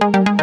Thank you.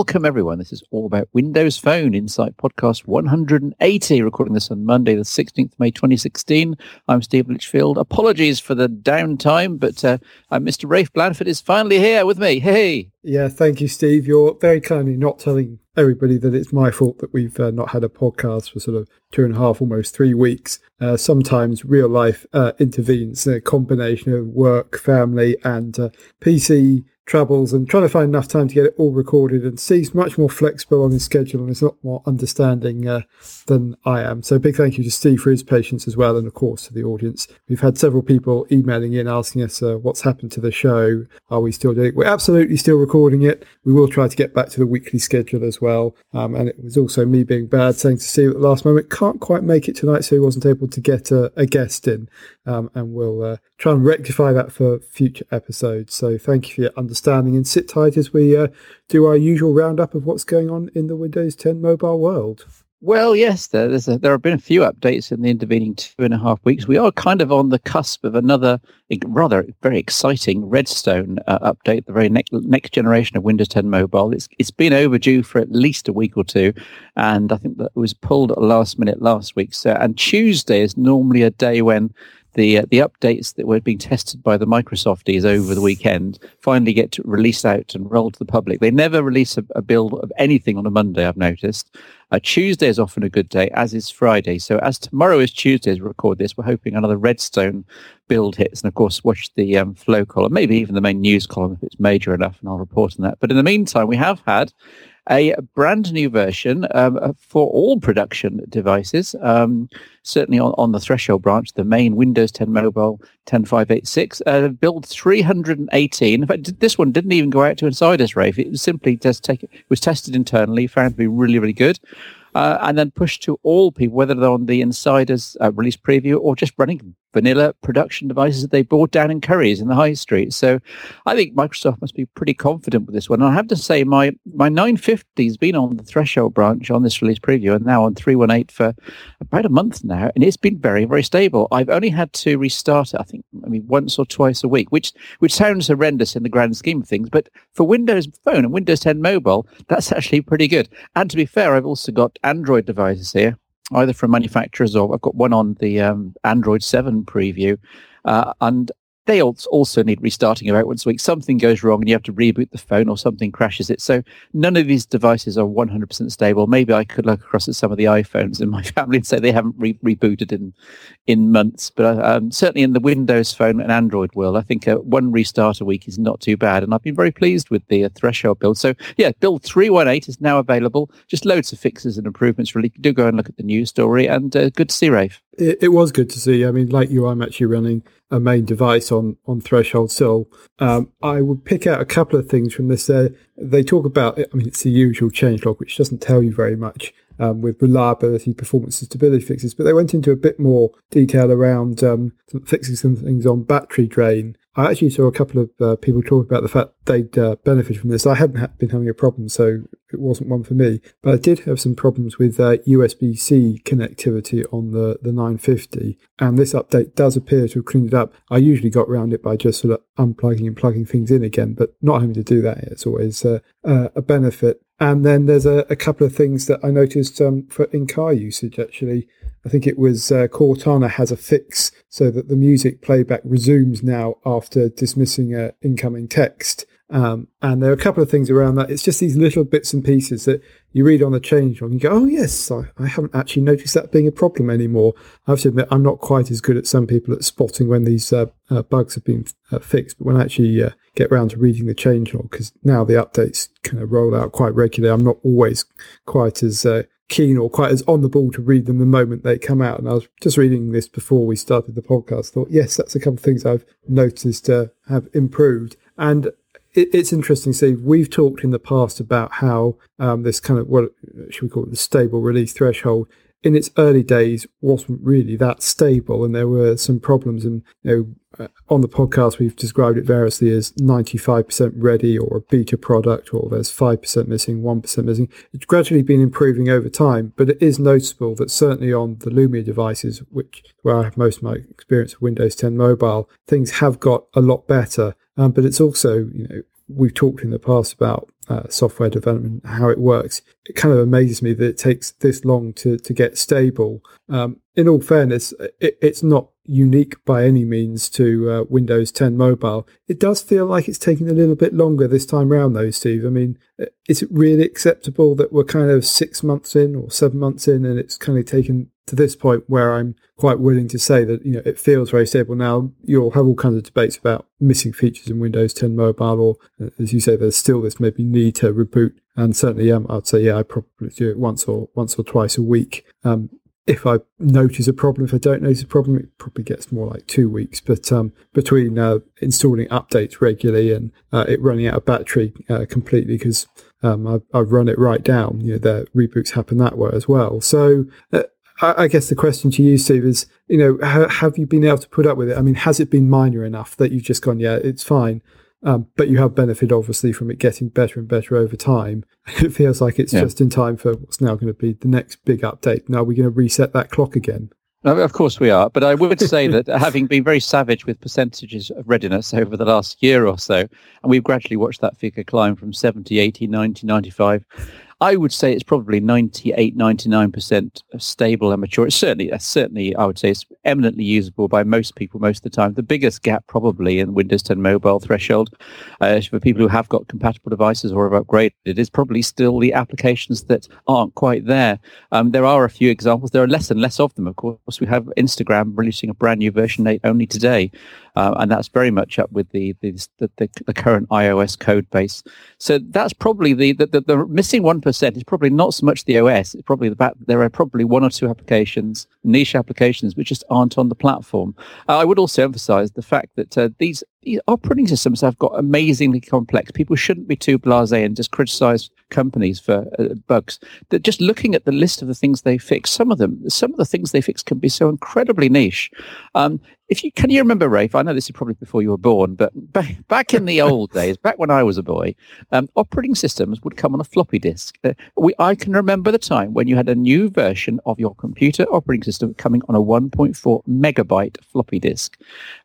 Welcome, everyone. This is all about Windows Phone Insight Podcast 180, recording this on Monday, the 16th May 2016. I'm Steve Litchfield. Apologies for the downtime, but uh, Mr. Rafe Blandford is finally here with me. Hey. Yeah, thank you, Steve. You're very kindly not telling everybody that it's my fault that we've uh, not had a podcast for sort of two and a half, almost three weeks. Uh, sometimes real life uh, intervenes, a combination of work, family, and uh, PC troubles and trying to find enough time to get it all recorded. And Steve's much more flexible on his schedule and is a lot more understanding uh, than I am. So big thank you to Steve for his patience as well, and of course to the audience. We've had several people emailing in asking us uh, what's happened to the show. Are we still doing it? We're absolutely still recording it. We will try to get back to the weekly schedule as well. Um, and it was also me being bad, saying to Steve at the last moment, can't quite make it tonight, so he wasn't able to get a, a guest in. Um, and we'll uh, try and rectify that for future episodes. So thank you for your understanding and sit tight as we uh, do our usual roundup of what's going on in the Windows 10 mobile world. Well, yes, there, a, there have been a few updates in the intervening two and a half weeks. We are kind of on the cusp of another rather very exciting Redstone uh, update, the very next, next generation of Windows 10 Mobile. It's it's been overdue for at least a week or two, and I think that was pulled at the last minute last week. So, and Tuesday is normally a day when the uh, the updates that were being tested by the Microsofties over the weekend finally get released out and rolled to the public. They never release a, a build of anything on a Monday. I've noticed. Uh, Tuesday is often a good day, as is Friday. So as tomorrow is Tuesday as we record this, we're hoping another Redstone build hits, and of course watch the um, flow column, maybe even the main news column if it's major enough, and I'll report on that. But in the meantime, we have had a brand new version um, uh, for all production devices. Um, certainly on, on the Threshold branch, the main Windows 10 Mobile 10586, uh, build 318. In fact, this one didn't even go out to insiders, Rafe. It was simply just take, it was tested internally, found to be really, really good uh, and then pushed to all people, whether they're on the insiders uh, release preview or just running vanilla production devices that they bought down in Curry's in the high street. So I think Microsoft must be pretty confident with this one. And I have to say, my, my 950 has been on the threshold branch on this release preview and now on 318 for about a month now. And it's been very, very stable. I've only had to restart it, I think, I mean, once or twice a week, which, which sounds horrendous in the grand scheme of things. But for Windows Phone and Windows 10 Mobile, that's actually pretty good. And to be fair, I've also got Android devices here, either from manufacturers or I've got one on the um, Android 7 preview. Uh, and they also need restarting about once a week. Something goes wrong and you have to reboot the phone or something crashes it. So none of these devices are 100% stable. Maybe I could look across at some of the iPhones in my family and say they haven't re- rebooted in in months. But uh, um, certainly in the Windows Phone and Android world, I think uh, one restart a week is not too bad. And I've been very pleased with the uh, Threshold build. So yeah, build 318 is now available. Just loads of fixes and improvements. Really do go and look at the news story. And uh, good to see, Rafe. It, it was good to see. I mean, like you, I'm actually running a main device on on Threshold still. Um, I would pick out a couple of things from this. Uh, they talk about, I mean, it's the usual changelog, which doesn't tell you very much um, with reliability, performance, and stability fixes, but they went into a bit more detail around um, fixing some things on battery drain I actually saw a couple of uh, people talk about the fact they'd uh, benefit from this. I hadn't ha- been having a problem, so it wasn't one for me. But I did have some problems with uh, USB C connectivity on the, the 950, and this update does appear to have cleaned it up. I usually got around it by just sort of unplugging and plugging things in again, but not having to do that it's always uh, uh, a benefit. And then there's a, a, couple of things that I noticed um, for in car usage actually. I think it was uh, Cortana has a fix so that the music playback resumes now after dismissing an incoming text. Um, and there are a couple of things around that. It's just these little bits and pieces that you read on the change log and you go, oh, yes, I, I, haven't actually noticed that being a problem anymore. I have to admit, I'm not quite as good at some people at spotting when these uh, uh, bugs have been uh, fixed. But when I actually uh, get around to reading the change log, because now the updates kind of roll out quite regularly, I'm not always quite as uh, keen or quite as on the ball to read them the moment they come out. And I was just reading this before we started the podcast. Thought, yes, that's a couple of things I've noticed uh, have improved. And it, it's interesting, Steve. We've talked in the past about how um, this kind of what should we call it, the stable release threshold in its early days wasn't really that stable, and there were some problems. And you know, on the podcast, we've described it variously as 95% ready or a beta product, or there's 5% missing, 1% missing. It's gradually been improving over time, but it is noticeable that certainly on the Lumia devices, which where I have most of my experience with Windows 10 Mobile, things have got a lot better. Um, but it's also, you know, we've talked in the past about uh, software development, how it works. It kind of amazes me that it takes this long to, to get stable. Um, in all fairness, it, it's not unique by any means to uh, Windows 10 Mobile. It does feel like it's taking a little bit longer this time around, though, Steve. I mean, uh, is it really acceptable that we're kind of six months in or seven months in and it's kind of taken to this point where I'm quite willing to say that you know it feels very stable now. You'll have all kinds of debates about missing features in Windows 10 Mobile, or uh, as you say, there's still this maybe need to reboot. And certainly, um, I'd say yeah, I probably do it once or once or twice a week. Um, if I notice a problem, if I don't notice a problem, it probably gets more like two weeks. But um, between uh, installing updates regularly and uh, it running out of battery uh, completely, because um, I've, run it right down, you know, the reboots happen that way as well. So uh, I, guess the question to you, Steve, is you know, have you been able to put up with it? I mean, has it been minor enough that you've just gone, yeah, it's fine, um, but you have benefited obviously from it getting better and better over time. It feels like it's yeah. just in time for what's now going to be the next big update. Now we're going to reset that clock again. Of course we are, but I would say that having been very savage with percentages of readiness over the last year or so, and we've gradually watched that figure climb from 70, 80, 90, 95, I would say it's probably 98, 99% stable and mature. It's certainly, certainly, I would say it's eminently usable by most people most of the time. The biggest gap probably in Windows 10 mobile threshold uh, for people who have got compatible devices or have upgraded is probably still the applications that aren't quite there. Um, there are a few examples. There are less and less of them, of course. We have Instagram releasing a brand new version 8 only today. Uh, and that's very much up with the the, the, the current iOS code base. So that's probably the, the, the, the missing 1% is probably not so much the OS. It's probably the fact that there are probably one or two applications, niche applications, which just aren't on the platform. Uh, I would also emphasize the fact that uh, these operating systems have got amazingly complex. People shouldn't be too blasé and just criticize companies for uh, bugs. That just looking at the list of the things they fix, some of them, some of the things they fix can be so incredibly niche. Um, if you can you remember Rafe? I know this is probably before you were born, but back, back in the old days, back when I was a boy, um, operating systems would come on a floppy disk. Uh, we, I can remember the time when you had a new version of your computer operating system coming on a 1.4 megabyte floppy disk.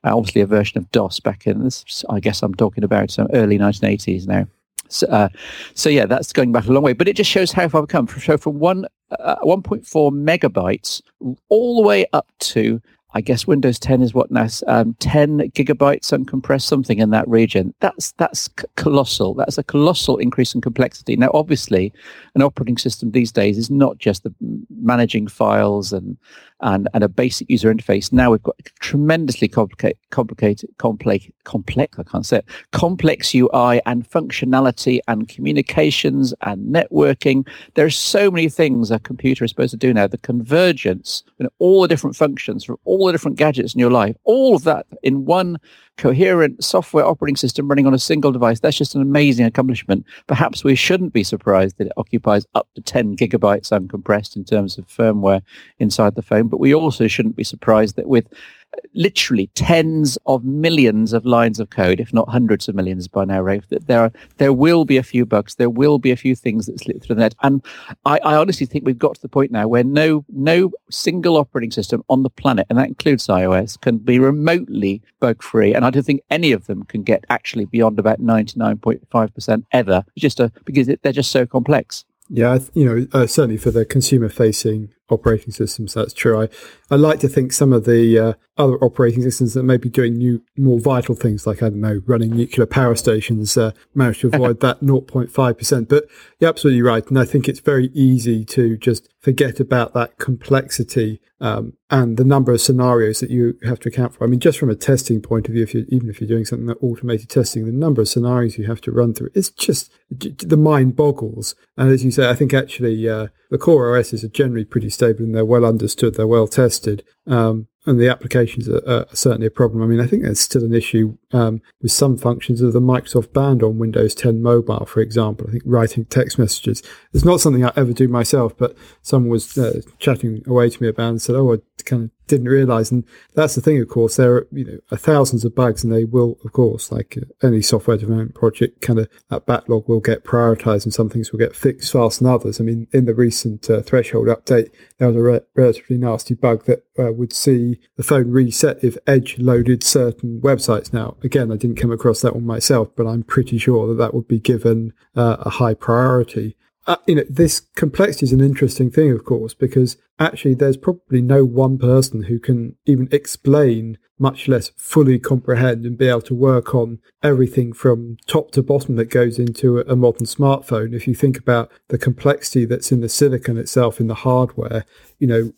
Uh, obviously, a version of DOS back in this. I guess I'm talking about some early 1980s now. So, uh, so yeah, that's going back a long way, but it just shows how far we've come. So from one uh, 1.4 megabytes all the way up to I guess Windows 10 is what now um, 10 gigabytes uncompressed, something in that region. That's that's colossal. That's a colossal increase in complexity. Now, obviously, an operating system these days is not just the managing files and and, and a basic user interface. Now we've got tremendously complicated, complicated, complex, complex. I can't say it. Complex UI and functionality and communications and networking. There are so many things a computer is supposed to do now. The convergence, you know, all the different functions from all the different gadgets in your life, all of that in one coherent software operating system running on a single device. That's just an amazing accomplishment. Perhaps we shouldn't be surprised that it occupies up to 10 gigabytes uncompressed in terms of firmware inside the phone, but we also shouldn't be surprised that with literally tens of millions of lines of code, if not hundreds of millions by now, Rafe, that there are, there will be a few bugs, there will be a few things that slip through the net. And I, I honestly think we've got to the point now where no no single operating system on the planet, and that includes iOS, can be remotely bug free. And I don't think any of them can get actually beyond about 99.5% ever, just a, because they're just so complex. Yeah, you know, uh, certainly for the consumer facing operating systems, that's true. I, I like to think some of the uh, other operating systems that may be doing new, more vital things, like, I don't know, running nuclear power stations, uh, manage to avoid that 0.5%. But you're absolutely right. And I think it's very easy to just forget about that complexity um, and the number of scenarios that you have to account for. I mean, just from a testing point of view, if you even if you're doing something like automated testing, the number of scenarios you have to run through, it's just the mind boggles. And as you say, I think actually uh, the core OSs are generally pretty stable and they're well understood, they're well tested. Um, and the applications are, are, certainly a problem. I mean, I think there's still an issue um, with some functions of the Microsoft band on Windows 10 Mobile, for example. I think writing text messages is not something I ever do myself, but someone was uh, chatting away to me about and said, "Oh, I kind of didn't realize. And that's the thing, of course, there are, you know, thousands of bugs and they will, of course, like uh, any software development project, kind of that backlog will get prioritized and some things will get fixed faster than others. I mean, in the recent uh, threshold update, there was a re- relatively nasty bug that uh, would see the phone reset if Edge loaded certain websites. Now, again, I didn't come across that one myself, but I'm pretty sure that that would be given uh, a high priority uh, you know, this complexity is an interesting thing, of course, because actually there's probably no one person who can even explain, much less fully comprehend and be able to work on everything from top to bottom that goes into a, modern smartphone. If you think about the complexity that's in the silicon itself, in the hardware, you know,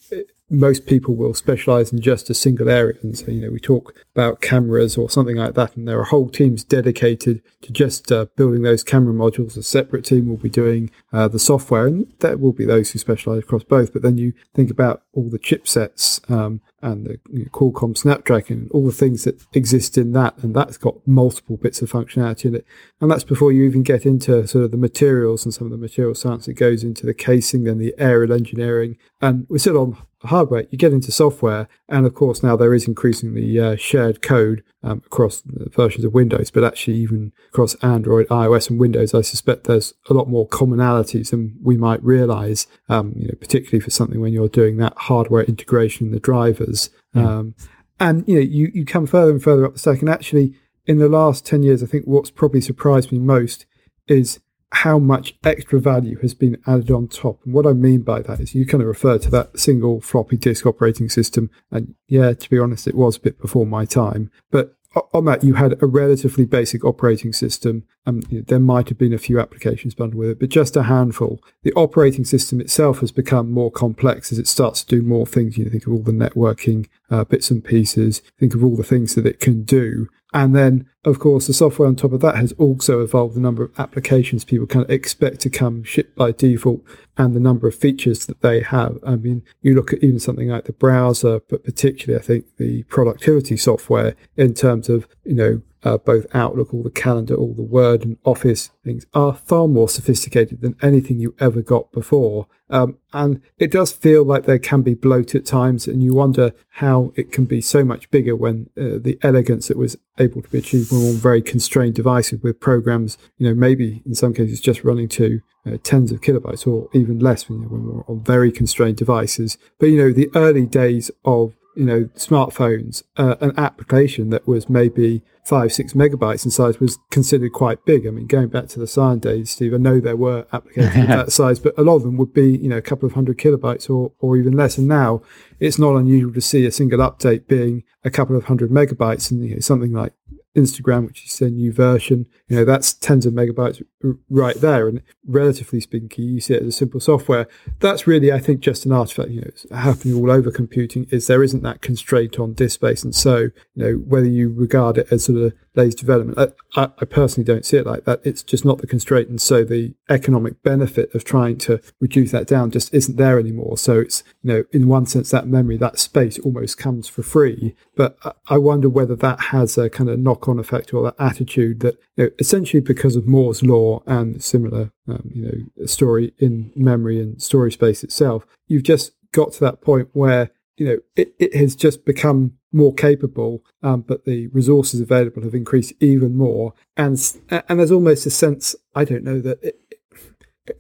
most people will specialize in just a single area. And so, you know, we talk about cameras or something like that, and there are whole teams dedicated to just uh, building those camera modules. A separate team will be doing uh, the software, and there will be those who specialize across both. But then you think about all the chipsets um, and the you know, Qualcomm Snapdragon, all the things that exist in that, and that's got multiple bits of functionality in it. And that's before you even get into sort of the materials and some of the material science that goes into the casing, then the aerial engineering, and we're still on hardware, you get into software, and of course now there is increasingly uh, shared code um, across versions of Windows, but actually even across Android, iOS, and Windows, I suspect there's a lot more commonalities than we might realize. Um, you know, particularly for something when you're doing that hardware integration in the drivers, um, and you know, you you come further and further up the stack, and actually. In the last 10 years, I think what's probably surprised me most is how much extra value has been added on top. And what I mean by that is you kind of refer to that single floppy disk operating system. And yeah, to be honest, it was a bit before my time. But on that, you had a relatively basic operating system. Um, you know, there might have been a few applications bundled with it, but just a handful. The operating system itself has become more complex as it starts to do more things. You know, think of all the networking uh, bits and pieces. Think of all the things that it can do. And then, of course, the software on top of that has also evolved the number of applications people kind of expect to come shipped by default and the number of features that they have. I mean, you look at even something like the browser, but particularly, I think, the productivity software in terms of, you know, uh, both Outlook, all the calendar, all the Word and Office things are far more sophisticated than anything you ever got before. Um, and it does feel like they can be bloated at times, and you wonder how it can be so much bigger when uh, the elegance that was able to be achieved on very constrained devices with programs, you know, maybe in some cases just running to uh, tens of kilobytes or even less when, you know, when we're on very constrained devices. But, you know, the early days of you know, smartphones, uh, an application that was maybe five, six megabytes in size was considered quite big. I mean, going back to the Psion days, Steve, I know there were applications of that size, but a lot of them would be, you know, a couple of hundred kilobytes or, or even less. And now it's not unusual to see a single update being a couple of hundred megabytes and you know, something like Instagram, which is a new version, you know, that's tens of megabytes right there. And relatively speaking, you see it as a simple software. That's really, I think, just an artifact, you know, it's happening all over computing is there isn't that constraint on disk space. And so, you know, whether you regard it as sort of lazy development, I, I, personally don't see it like that. It's just not the constraint. And so the economic benefit of trying to reduce that down just isn't there anymore. So it's, you know, in one sense, that memory, that space almost comes for free. But I wonder whether that has a kind of knock on effect or that attitude that, you know, essentially because of Moore's law and similar, um, you know, story in memory and story space itself, you've just got to that point where, you know, it, it has just become more capable, um, but the resources available have increased even more. And, and there's almost a sense, I don't know, that it,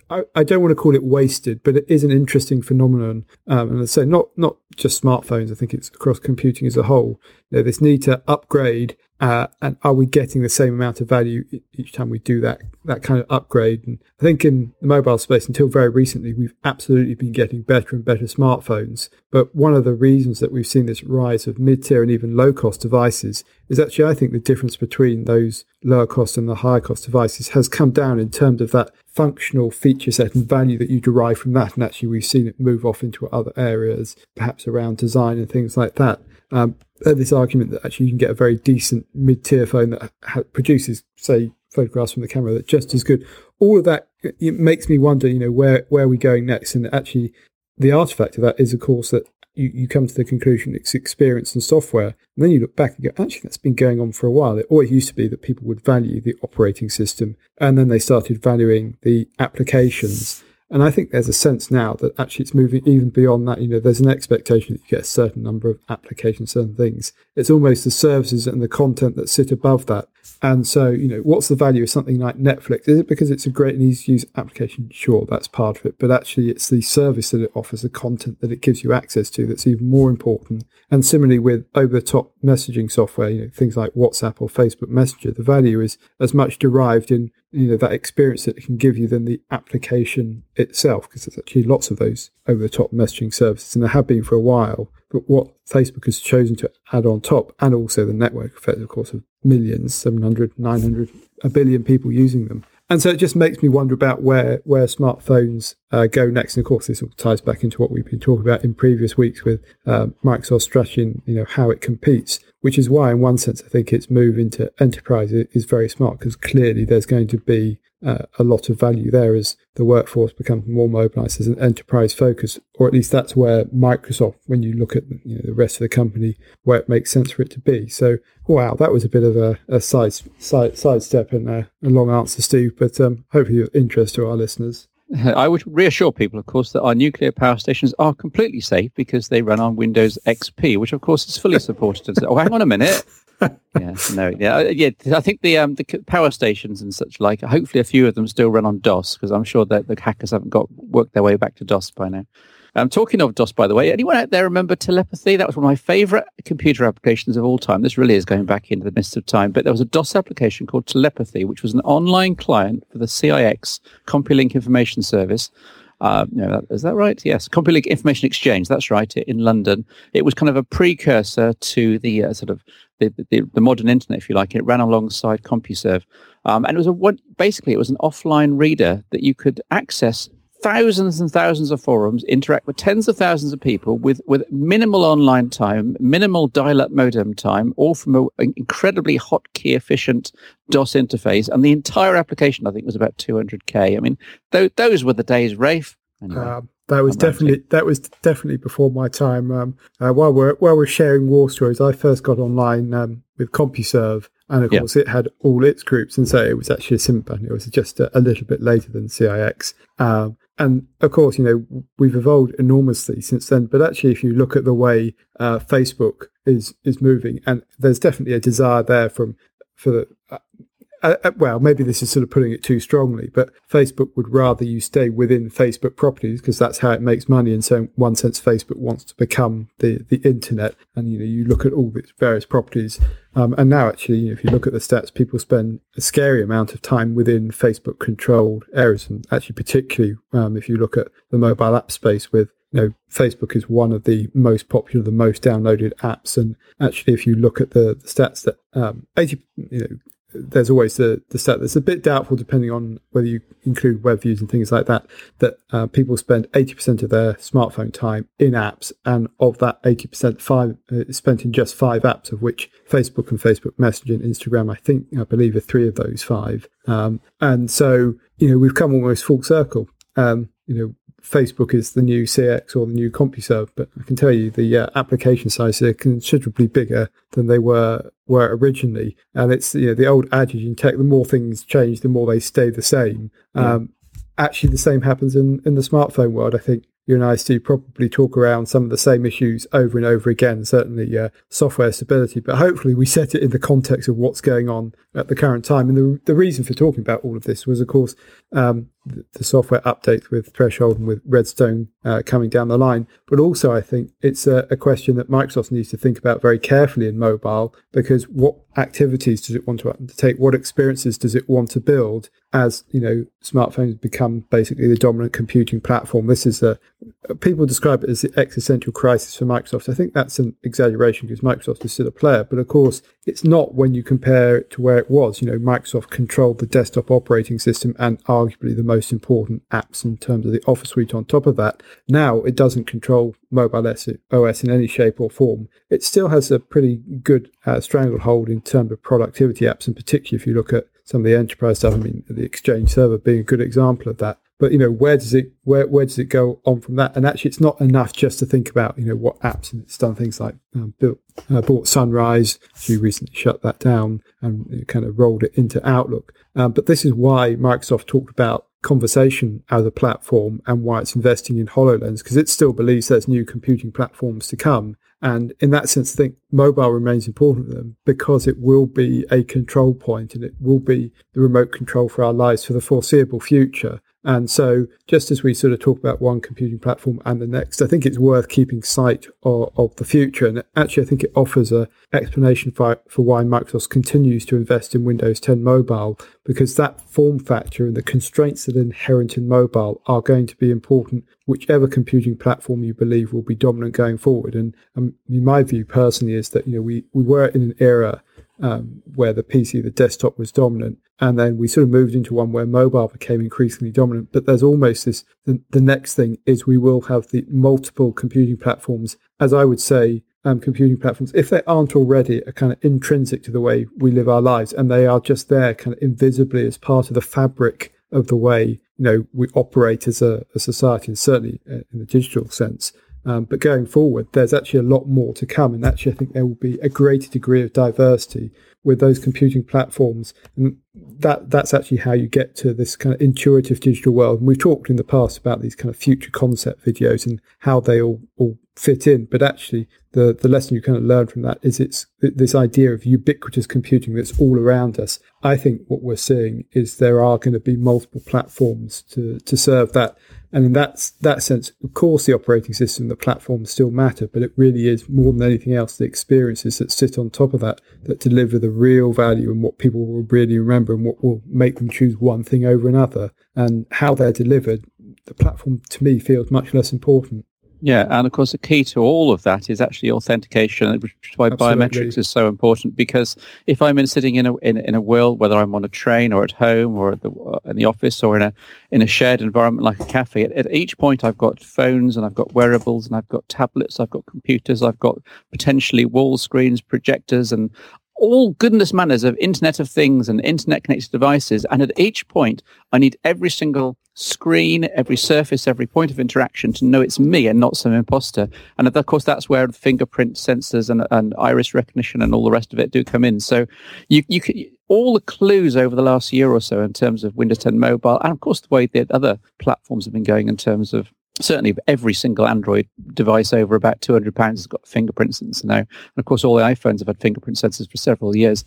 I, I, don't want to call it wasted, but it is an interesting phenomenon. Um, and say not not just smartphones. I think it's across computing as a whole. You know, this need to upgrade uh, and are we getting the same amount of value each time we do that that kind of upgrade? And I think in the mobile space, until very recently, we've absolutely been getting better and better smartphones. But one of the reasons that we've seen this rise of mid-tier and even low-cost devices is actually, I think, the difference between those lower cost and the higher cost devices has come down in terms of that functional feature set and value that you derive from that. And actually, we've seen it move off into other areas, perhaps around design and things like that. Um, this argument that actually you can get a very decent mid-tier phone that ha- produces, say, photographs from the camera that just as good. All of that it makes me wonder, you know, where where are we going next? And actually, the artifact of that is, of course, that you, you come to the conclusion it's experience and software. And then you look back and go, actually, that's been going on for a while. It always used to be that people would value the operating system, and then they started valuing the applications And I think there's a sense now that actually it's moving even beyond that. You know, there's an expectation that you get a certain number of applications, certain things. It's almost the services and the content that sit above that. And so, you know, what's the value of something like Netflix? Is it because it's a great and easy to use application? Sure, that's part of it. But actually, it's the service that it offers, the content that it gives you access to that's even more important. And similarly, with over the top messaging software, you know, things like WhatsApp or Facebook Messenger, the value is as much derived in you know that experience that it can give you than the application itself because there's actually lots of those over the top messaging services and there have been for a while but what facebook has chosen to add on top and also the network effect of course of millions 700 900 a billion people using them and so it just makes me wonder about where where smartphones uh, go next. And of course, this all ties back into what we've been talking about in previous weeks with uh, Microsoft's strategy and you know how it competes. Which is why, in one sense, I think its move into enterprise is very smart because clearly there's going to be uh, a lot of value there as the workforce becomes more mobilized as an enterprise focus, or at least that's where Microsoft, when you look at you know, the rest of the company, where it makes sense for it to be. So, wow, that was a bit of a, a side, side sidestep and a, a long answer, Steve, but um, hopefully of interest to our listeners. I would reassure people, of course, that our nuclear power stations are completely safe because they run on Windows XP, which, of course, is fully supported. oh, hang on a minute yeah, no, yeah, uh, yeah. I think the um, the power stations and such like. Hopefully, a few of them still run on DOS because I'm sure that the hackers haven't got worked their way back to DOS by now. Um, talking of DOS, by the way, anyone out there remember telepathy? That was one of my favorite computer applications of all time. This really is going back into the mist of time. But there was a DOS application called Telepathy, which was an online client for the CIX, CompuLink Information Service. Uh, no, is that right? Yes, CompuLink Information Exchange. That's right. In London, it was kind of a precursor to the uh, sort of the, the, the, modern internet, if you like. It ran alongside CompuServe, um, and it was a what basically it was an offline reader that you could access thousands and thousands of forums, interact with tens of thousands of people with with minimal online time, minimal dial-up modem time, all from an incredibly hotkey efficient DOS interface, and the entire application I think was about 200k. I mean, th- those were the days, Rafe. Anyway. Um, that was definitely that was definitely before my time. Um, uh, while we're while we're sharing war stories, I first got online um, with CompuServe, and of yeah. course it had all its groups, and so it was actually a simple. It was just a, a little bit later than CIX, um, and of course, you know we've evolved enormously since then. But actually, if you look at the way uh, Facebook is is moving, and there's definitely a desire there from for the uh, uh, well, maybe this is sort of putting it too strongly, but Facebook would rather you stay within Facebook properties because that's how it makes money. And so, in one sense, Facebook wants to become the, the internet. And you know, you look at all its various properties, um, and now actually, you know, if you look at the stats, people spend a scary amount of time within Facebook controlled areas, and actually, particularly um, if you look at the mobile app space with you know, Facebook is one of the most popular, the most downloaded apps. And actually, if you look at the, the stats that um, 80, you know, there's always the, the stat that's a bit doubtful depending on whether you include web views and things like that, that uh, people spend 80% of their smartphone time in apps. And of that 80%, five uh, spent in just five apps, of which Facebook and Facebook Messenger and Instagram, I think, I believe, are three of those five. Um, and so, you know, we've come almost full circle. Um, you know, Facebook is the new CIX or the new CompuServe, but I can tell you the uh, application size are considerably bigger than they were were originally. And it's you know the old adage in tech: the more things change, the more they stay the same. Yeah. Um, actually, the same happens in in the smartphone world. I think you and I, Steve, probably talk around some of the same issues over and over again, certainly uh, software stability, but hopefully we set it in the context of what's going on at the current time. And the, the reason for talking about all of this was, of course, um, the, software updates with Threshold and with Redstone uh, coming down the line. But also, I think it's a, a question that Microsoft needs to think about very carefully in mobile because what activities does it want to undertake? What experiences does it want to build? as you know smartphones become basically the dominant computing platform this is a people describe it as the existential crisis for microsoft i think that's an exaggeration because microsoft is still a player but of course it's not when you compare it to where it was you know microsoft controlled the desktop operating system and arguably the most important apps in terms of the office suite on top of that now it doesn't control mobile os in any shape or form it still has a pretty good uh, stranglehold in terms of productivity apps in particular if you look at some of the enterprise stuff. I mean, the Exchange server being a good example of that. But you know, where does it where where does it go on from that? And actually, it's not enough just to think about you know what apps and it's done things like um, built uh, bought Sunrise. She recently shut that down and kind of rolled it into Outlook. Um, but this is why Microsoft talked about conversation as a platform and why it's investing in HoloLens because it still believes there's new computing platforms to come. And in that sense, I think mobile remains important to them because it will be a control point and it will be the remote control for our lives for the foreseeable future. And so, just as we sort of talk about one computing platform and the next, I think it's worth keeping sight of, of the future. And actually, I think it offers a explanation for, for why Microsoft continues to invest in Windows 10 Mobile, because that form factor and the constraints that are inherent in mobile are going to be important, whichever computing platform you believe will be dominant going forward. And um, in my view, personally, is that you know we we were in an era um, where the PC, the desktop was dominant. And then we sort of moved into one where mobile became increasingly dominant. But there's almost this the, the next thing is we will have the multiple computing platforms, as I would say, um, computing platforms, if they aren't already, are kind of intrinsic to the way we live our lives, and they are just there kind of invisibly as part of the fabric of the way you know we operate as a, a society, and certainly uh, in the digital sense. Um, but going forward, there's actually a lot more to come. And actually, I think there will be a greater degree of diversity with those computing platforms. And that that's actually how you get to this kind of intuitive digital world. And we've talked in the past about these kind of future concept videos and how they all, all fit in. But actually, the, the lesson you kind of learn from that is it's this idea of ubiquitous computing that's all around us. I think what we're seeing is there are going to be multiple platforms to, to serve that. And in that, that sense, of course, the operating system, the platforms still matter, but it really is more than anything else the experiences that sit on top of that that deliver the real value and what people will really remember and what will make them choose one thing over another. And how they're delivered, the platform to me feels much less important. Yeah, and of course, the key to all of that is actually authentication, which is why Absolutely. biometrics is so important. Because if I'm in, sitting in a in, in, a world, whether I'm on a train or at home or the, uh, in the office or in a in a shared environment like a cafe, at, at, each point I've got phones and I've got wearables and I've got tablets, I've got computers, I've got potentially wall screens, projectors, and all goodness manners of Internet of Things and Internet connected devices. And at each point, I need every single screen, every surface, every point of interaction to know it's me and not some imposter. And of course, that's where the fingerprint sensors and, and iris recognition and all the rest of it do come in. So you, you can, all the clues over the last year or so in terms of Windows 10 mobile, and of course, the way that other platforms have been going in terms of certainly every single Android device over about 200 pounds has got fingerprint sensors now. And of course, all the iPhones have had fingerprint sensors for several years.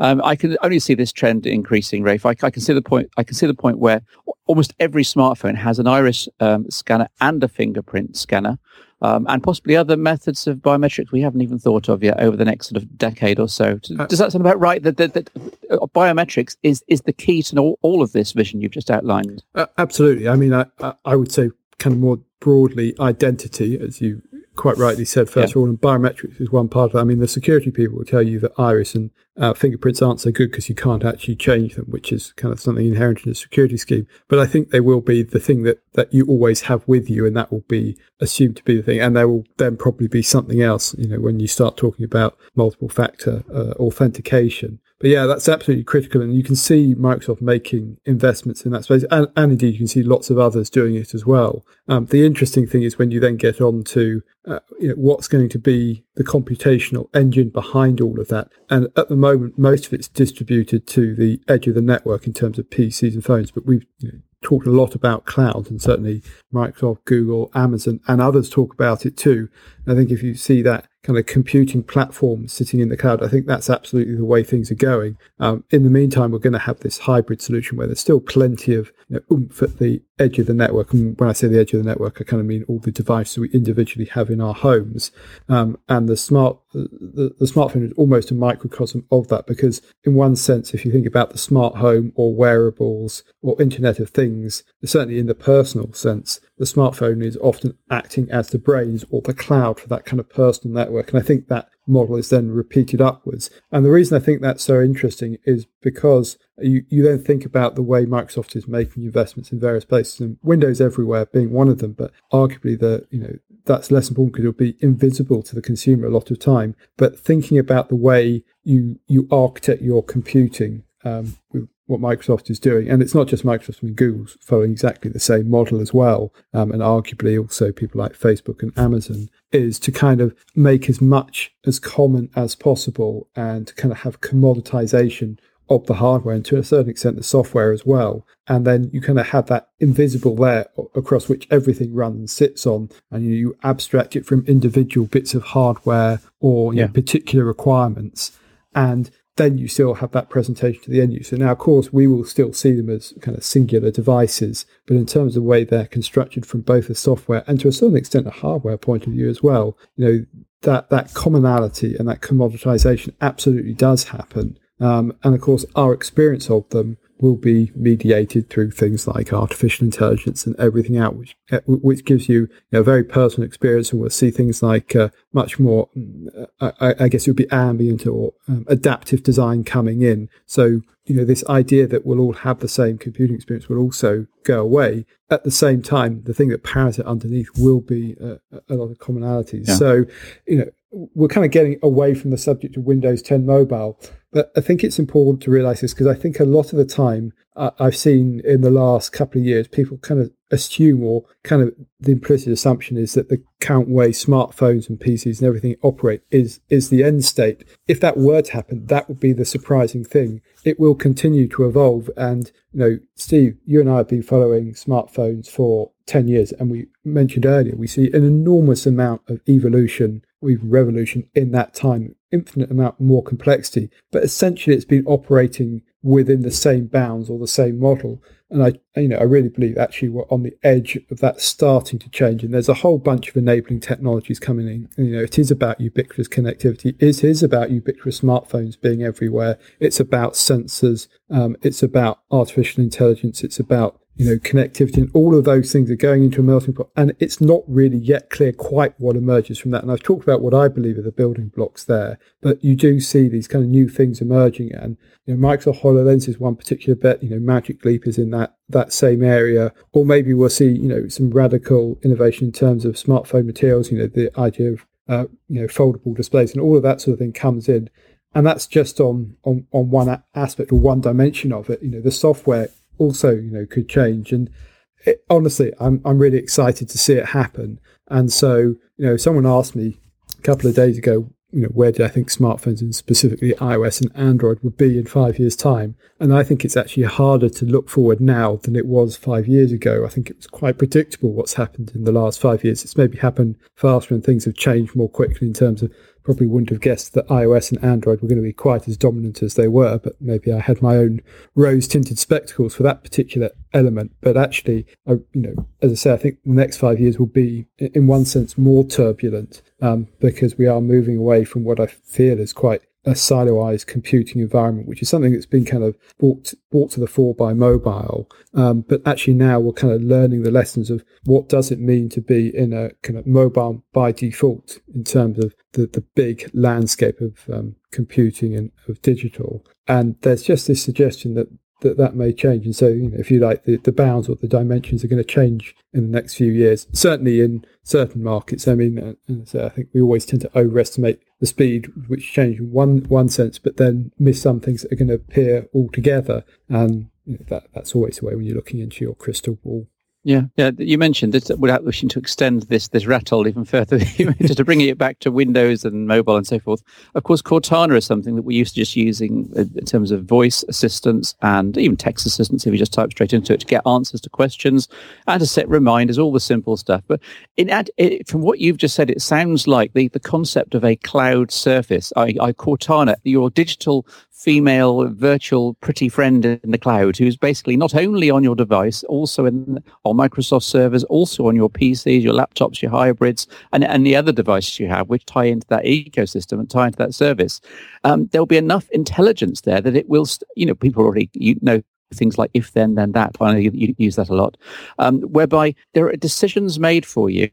Um, I can only see this trend increasing, Rafe. I, I, can see the point. I can see the point where almost every smartphone has an iris um, scanner and a fingerprint scanner, um, and possibly other methods of biometrics we haven't even thought of yet over the next sort of decade or so. Uh, Does that sound about right? That, that, that uh, biometrics is is the key to all, all of this vision you've just outlined. Uh, absolutely. I mean, I, I would say kind of more broadly identity, as you quite rightly said, first yeah. of all, and biometrics is one part of it. I mean, the security people will tell you that iris and uh, fingerprints aren't so good because you can't actually change them, which is kind of something inherent in the security scheme. But I think they will be the thing that, that you always have with you, and that will be assumed to be the thing. And there will then probably be something else, you know, when you start talking about multiple factor uh, authentication. But yeah, that's absolutely critical. And you can see Microsoft making investments in that space. And, and indeed, you can see lots of others doing it as well. Um, the interesting thing is when you then get on to uh, you know, what's going to be the computational engine behind all of that. And at the moment, most of it's distributed to the edge of the network in terms of PCs and phones. But we've you know, talked a lot about cloud, and certainly Microsoft, Google, Amazon, and others talk about it too. I think if you see that kind of computing platform sitting in the cloud. I think that's absolutely the way things are going. Um, in the meantime, we're going to have this hybrid solution where there's still plenty of know, oomph at the edge of the network. And when I say the edge of the network, I kind of mean all the devices we individually have in our homes. Um, and the smart, the, the smartphone is almost a microcosm of that because, in one sense, if you think about the smart home or wearables or Internet of Things, certainly in the personal sense, the smartphone is often acting as the brains or the cloud for that kind of personal network. And I think that model is then repeated upwards. And the reason I think that's so interesting is because you, you then think about the way Microsoft is making investments in various places and Windows everywhere being one of them, but arguably the, you know, that's less important because it'll be invisible to the consumer a lot of time. But thinking about the way you, you architect your computing um, with what Microsoft is doing. And it's not just Microsoft, I mean, Google's following exactly the same model as well. Um, and arguably also people like Facebook and Amazon is to kind of make as much as common as possible and to kind of have commoditization of the hardware and to a certain extent the software as well. And then you kind of have that invisible layer across which everything runs and sits on, and you, you abstract it from individual bits of hardware or yeah. know, particular requirements. And then you still have that presentation to the end user. Now, of course, we will still see them as kind of singular devices, but in terms of the way they're constructed from both a software and to a certain extent a hardware point of view as well, you know, that, that commonality and that commoditization absolutely does happen. Um, and of course, our experience of them will be mediated through things like artificial intelligence and everything out, which uh, which gives you, you know, a very personal experience, and we'll see things like uh, much more. Uh, I, I, guess it would be ambient or um, adaptive design coming in. So you know, this idea that we'll all have the same computing experience will also go away. At the same time, the thing that powers it underneath will be uh, a lot of commonalities. Yeah. So, you know, we're kind of getting away from the subject of Windows 10 mobile, but I think it's important to realize this because I think a lot of the time uh, I've seen in the last couple of years, people kind of assume or kind of the implicit assumption is that the current way smartphones and PCs and everything operate is is the end state. If that were to happen, that would be the surprising thing. It will continue to evolve. And you know, Steve, you and I have been following smartphones for 10 years, and we mentioned earlier, we see an enormous amount of evolution or even revolution in that time, infinite amount more complexity. But essentially, it's been operating within the same bounds or the same model. And I, you know, I really believe actually we're on the edge of that starting to change. And there's a whole bunch of enabling technologies coming in. And, you know, it is about ubiquitous connectivity. It is about ubiquitous smartphones being everywhere. It's about sensors. Um, it's about artificial intelligence. It's about you know, connectivity and all of those things are going into a melting pot. And it's not really yet clear quite what emerges from that. And I've talked about what I believe are the building blocks there, but you do see these kind of new things emerging. And, you know, Microsoft HoloLens is one particular bet, you know, Magic Leap is in that, that same area. Or maybe we'll see, you know, some radical innovation in terms of smartphone materials, you know, the idea of, uh, you know, foldable displays and all of that sort of thing comes in and that's just on on on one aspect or one dimension of it. You know, the software also, you know, could change. And it, honestly, I'm I'm really excited to see it happen. And so, you know, someone asked me a couple of days ago, you know, where do I think smartphones and specifically iOS and Android would be in five years' time? And I think it's actually harder to look forward now than it was five years ago. I think it was quite predictable what's happened in the last five years. It's maybe happened faster and things have changed more quickly in terms of probably wouldn't have guessed that iOS and Android were going to be quite as dominant as they were, but maybe I had my own rose tinted spectacles for that particular element. But actually, I, you know, as I say, I think the next five years will be, in one sense, more turbulent um, because we are moving away from what I feel is quite a siloized computing environment, which is something that's been kind of brought brought to the fore by mobile. Um, but actually now we're kind of learning the lessons of what does it mean to be in a kind of mobile by default in terms of the, the big landscape of um, computing and of digital. And there's just this suggestion that that that may change. And so, you know, if you like, the, the bounds or the dimensions are going to change in the next few years. Certainly in certain markets. I mean, uh, so I think we always tend to overestimate the speed which change in one one sense, but then miss some things that are going to appear altogether. And you know, that that's always the way when you're looking into your crystal ball. Yeah, yeah. You mentioned this without wishing to extend this this rattle even further, to bring it back to Windows and mobile and so forth. Of course, Cortana is something that we're used to just using uh, in terms of voice assistance and even text assistance. If you just type straight into it to get answers to questions and to set reminders, all the simple stuff. But in ad, it, from what you've just said, it sounds like the, the concept of a cloud surface, I, I Cortana, your digital female virtual pretty friend in the cloud who's basically not only on your device, also in on Microsoft servers, also on your PCs, your laptops, your hybrids, and, and the other devices you have, which tie into that ecosystem and tie into that service. Um, there'll be enough intelligence there that it will, st- you know, people already you know things like If This Then That. I know you, you use that a lot, um, whereby there are decisions made for you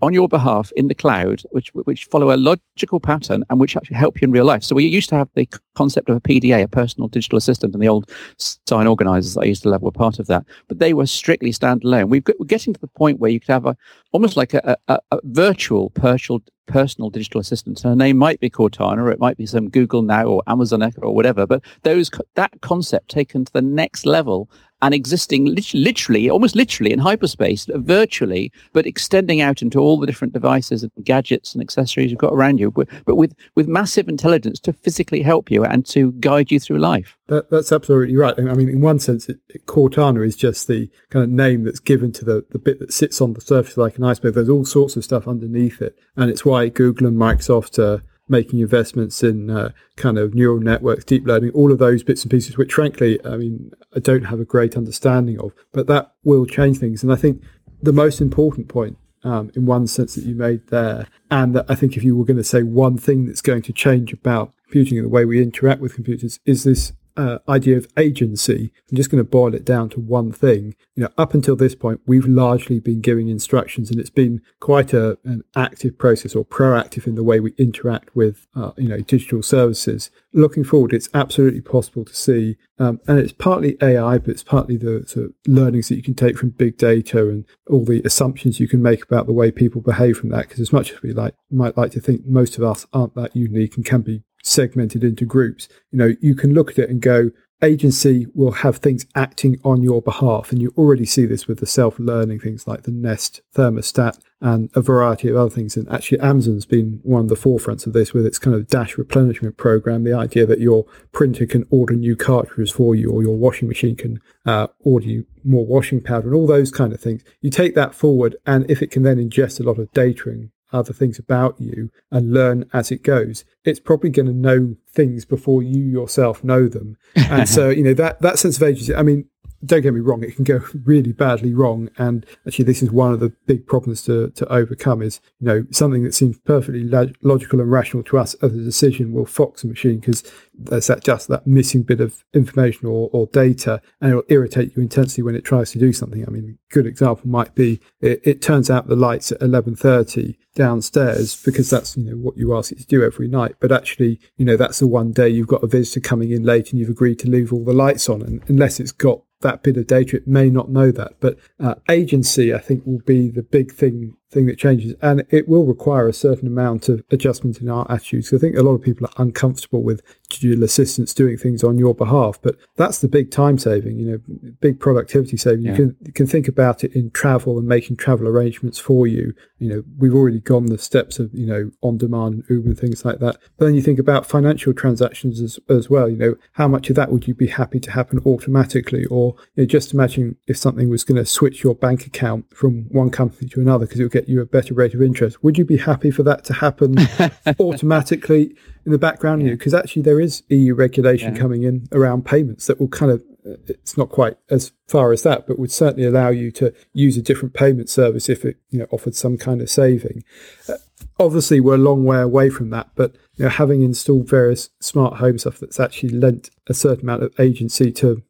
on your behalf in the cloud, which which follow a logical pattern and which actually help you in real life. So we used to have the concept of a PDA, a personal digital assistant, and the old Psion organizers I used to love were part of that. But they were strictly standalone. We've got, we're getting to the point where you could have a almost like a, a, a virtual personal personal digital assistant. Her name might be Cortana, or it might be some Google Now or Amazon Echo or whatever. But those that concept taken to the next level and existing literally, almost literally in hyperspace, virtually, but extending out into all the different devices and gadgets and accessories you've got around you, but, but with, with massive intelligence to physically help you and to guide you through life. That, that's absolutely right. I mean, in one sense, it, it, Cortana is just the kind of name that's given to the, the bit that sits on the surface like an iceberg. There's all sorts of stuff underneath it. And it's why Google and Microsoft are making investments in uh, kind of neural networks, deep learning, all of those bits and pieces, which frankly, I mean, I don't have a great understanding of, but that will change things. And I think the most important point um, in one sense that you made there. And that I think if you were going to say one thing that's going to change about computing and the way we interact with computers is this uh, idea of agency. I'm just going to boil it down to one thing. You know, up until this point, we've largely been giving instructions, and it's been quite a, an active process or proactive in the way we interact with, uh, you know, digital services. Looking forward, it's absolutely possible to see, um, and it's partly AI, but it's partly the sort of learnings that you can take from big data and all the assumptions you can make about the way people behave from that. Because as much as we like might like to think most of us aren't that unique and can be segmented into groups. You know, you can look at it and go, agency will have things acting on your behalf. And you already see this with the self learning things like the Nest thermostat and a variety of other things. And actually, Amazon's been one of the forefronts of this with its kind of dash replenishment program. The idea that your printer can order new cartridges for you or your washing machine can uh, order you more washing powder and all those kind of things. You take that forward, and if it can then ingest a lot of data and other things about you and learn as it goes, it's probably going to know things before you yourself know them. And so, you know, that, that sense of agency, I mean, don't get me wrong, it can go really badly wrong. And actually, this is one of the big problems to, to overcome is, you know, something that seems perfectly log- logical and rational to us as a decision will fox a machine because there's that just that missing bit of information or, or data and it'll irritate you intensely when it tries to do something. I mean, a good example might be it, it turns out the lights at 11.30 downstairs because that's, you know, what you ask it to do every night. But actually, you know, that's the one day you've got a visitor coming in late and you've agreed to leave all the lights on. And unless it's got that bit of data, it may not know that. But uh, agency, I think, will be the big thing thing that changes, and it will require a certain amount of adjustment in our attitudes. I think a lot of people are uncomfortable with digital assistants doing things on your behalf, but that's the big time saving, you know, big productivity saving. Yeah. You can you can think about it in travel and making travel arrangements for you. You know, we've already gone the steps of you know on demand and Uber and things like that. But then you think about financial transactions as as well. You know, how much of that would you be happy to happen automatically, or you know, just imagine if something was going to switch your bank account from one company to another because it would get get you a better rate of interest. Would you be happy for that to happen automatically in the background? You because actually there is EU regulation yeah. coming in around payments that will kind of it's not quite as far as that, but would certainly allow you to use a different payment service if it you know offered some kind of saving. Uh, obviously, we're a long way away from that, but you know, having installed various smart home stuff that's actually lent a certain amount of agency to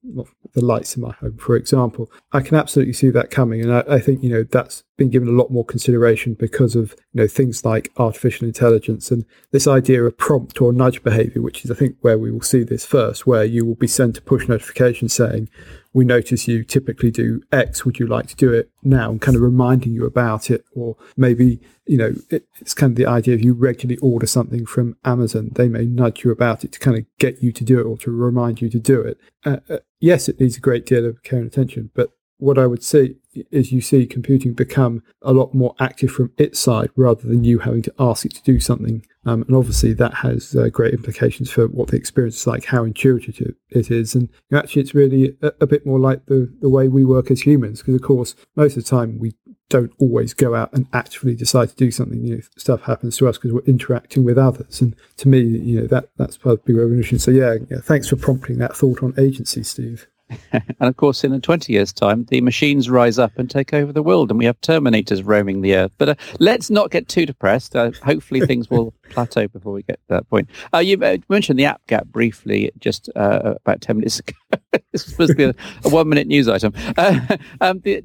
the lights in my home, for example, I can absolutely see that coming, and I, I, think you know that's been given a lot more consideration because of you know things like artificial intelligence and this idea of prompt or nudge behavior, which is I think where we will see this first, where you will be sent a push notification saying we notice you typically do X. Would you like to do it now? And kind of reminding you about it. Or maybe, you know, it, it's kind of the idea of you regularly order something from Amazon. They may nudge you about it to kind of get you to do it or to remind you to do it. Uh, uh, yes, it needs a great deal of care and attention, but what I would say is you see computing become a lot more active from its side rather than you having to ask it to do something. Um, and obviously, that has uh, great implications for what the experience is like, how intuitive it is. And actually, it's really a, a bit more like the, the way we work as humans, because of course, most of the time we don't always go out and actively decide to do something. You know, stuff happens to us because we're interacting with others. And to me, you know, that that's part of the revolution. So yeah, yeah, thanks for prompting that thought on agency, Steve. and of course, in 20 years' time, the machines rise up and take over the world, and we have Terminators roaming the earth. But uh, let's not get too depressed. Uh, hopefully, things will plateau before we get to that point. Uh, you uh, mentioned the app gap briefly just uh, about 10 minutes ago. this was supposed to be a, a one minute news item. Uh, um, the,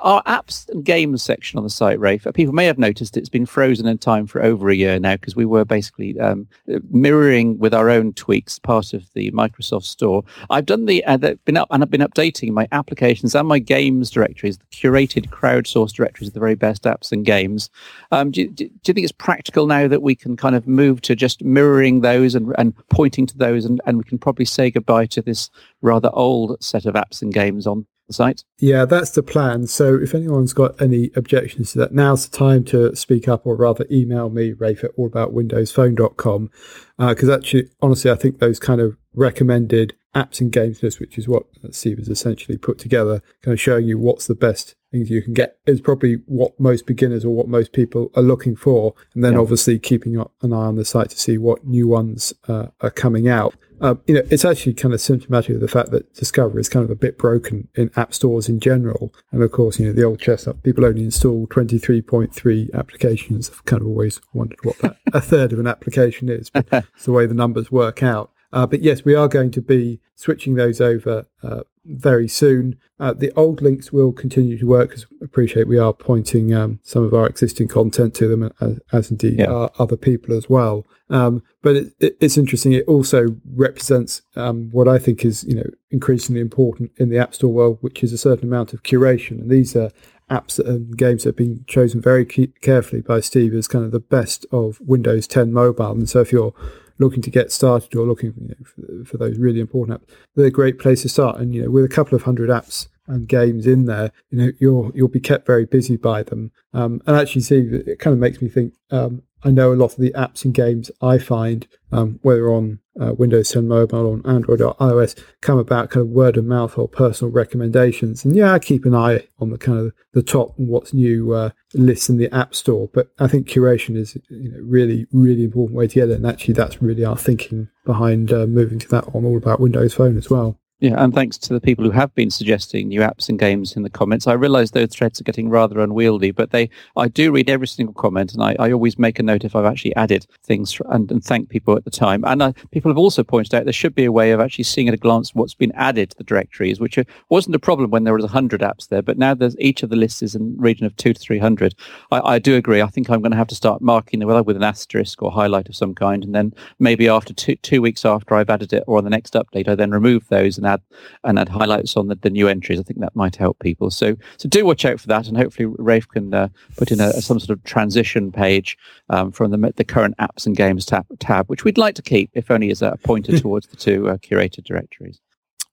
our apps and games section on the site, Rafe, people may have noticed it's been frozen in time for over a year now because we were basically um, mirroring with our own tweaks part of the Microsoft Store. I've done the, uh, been up and I've been updating my applications and my games directories, the curated crowdsourced directories of the very best apps and games. Um, do, do, do, you think it's practical now that we can kind of move to just mirroring those and, and pointing to those and, and we can probably say goodbye to this rather old set of apps and games on the site? Yeah, that's the plan. So if anyone's got any objections to that, now's the time to speak up or rather email me, Rafe at allaboutwindowsphone.com. Because uh, actually, honestly, I think those kind of recommended apps and games list, which is what Steve has essentially put together, kind of showing you what's the best things you can get, is probably what most beginners or what most people are looking for. And then yeah. obviously keeping an eye on the site to see what new ones uh, are coming out. Uh, you know, it's actually kind of symptomatic of the fact that Discover is kind of a bit broken in app stores in general. And of course, you know, the old chestnut, people only install 23.3 applications. I've kind of always wondered what that a third of an application is, but it's the way the numbers work out. Uh, but yes, we are going to be switching those over uh, very soon. Uh, the old links will continue to work because I appreciate we are pointing um, some of our existing content to them, as, as indeed yeah. are other people as well. Um, but it, it, it's interesting. It also represents um, what I think is you know increasingly important in the App Store world, which is a certain amount of curation. And these are apps and games that have been chosen very carefully by Steve as kind of the best of Windows 10 mobile. And so if you're looking to get started or looking you know, for, for, those really important apps, they're a great place to start. And you know, with a couple of hundred apps and games in there, you know, you'll you'll be kept very busy by them. Um, and actually, see, it kind of makes me think. Um, I know a lot of the apps and games I find, um, whether on uh, Windows 10 Mobile or on Android or iOS, come about kind of word of mouth or personal recommendations. And yeah, I keep an eye on the kind of the top and what's new uh, lists in the App Store. But I think curation is you know, really, really important way to get it. And actually, that's really our thinking behind uh, moving to that on All About Windows Phone as well. Yeah, and thanks to the people who have been suggesting new apps and games in the comments. I realise those threads are getting rather unwieldy, but they I do read every single comment, and I, I always make a note if I've actually added things and, and thank people at the time. And uh, people have also pointed out there should be a way of actually seeing at a glance what's been added to the directories, which wasn't a problem when there was 100 apps there, but now there's each of the lists is in the region of two to 300. I, I do agree. I think I'm going to have to start marking them with an asterisk or highlight of some kind, and then maybe after two, two weeks after I've added it or on the next update, I then remove those and add and add highlights on the, the new entries. I think that might help people. So so do watch out for that, and hopefully Rafe can uh, put in a, some sort of transition page um, from the the current apps and games tab, tab, which we'd like to keep, if only as a pointer towards the two uh, curated directories.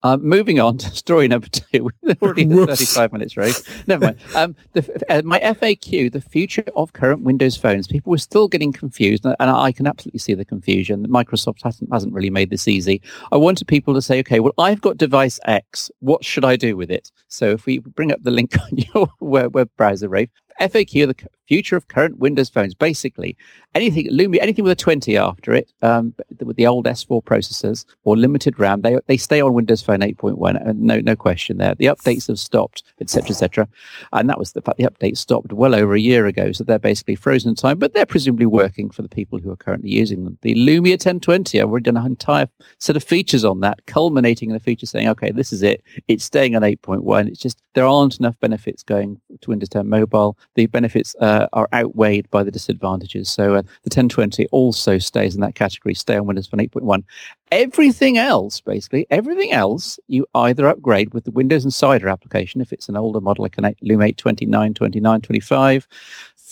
Uh, moving on to story number two. We're already 35 minutes, right? Never mind. Um, the, uh, my FAQ, the future of current Windows phones. People were still getting confused, and I can absolutely see the confusion. Microsoft hasn't, hasn't really made this easy. I wanted people to say, okay, well, I've got device X. What should I do with it? So if we bring up the link on your web, web browser, Rafe, FAQ, the future of current Windows phones. Basically, anything Lumia, anything with a 20 after it, um, with the old S4 processors or limited RAM, they they stay on Windows Phone 8.1. Uh, no no question there. The updates have stopped, etc. etc. And that was the fact the update stopped well over a year ago, so they're basically frozen in time. But they're presumably working for the people who are currently using them. The Lumia 1020, I've already done an entire set of features on that, culminating in a feature saying, okay, this is it. It's staying on 8.1. It's just there aren't enough benefits going to Windows 10 Mobile the benefits uh, are outweighed by the disadvantages. So uh, the 1020 also stays in that category, stay on Windows Phone 8.1. Everything else, basically, everything else, you either upgrade with the Windows Insider application if it's an older model like an Lumia 829, 29, 25,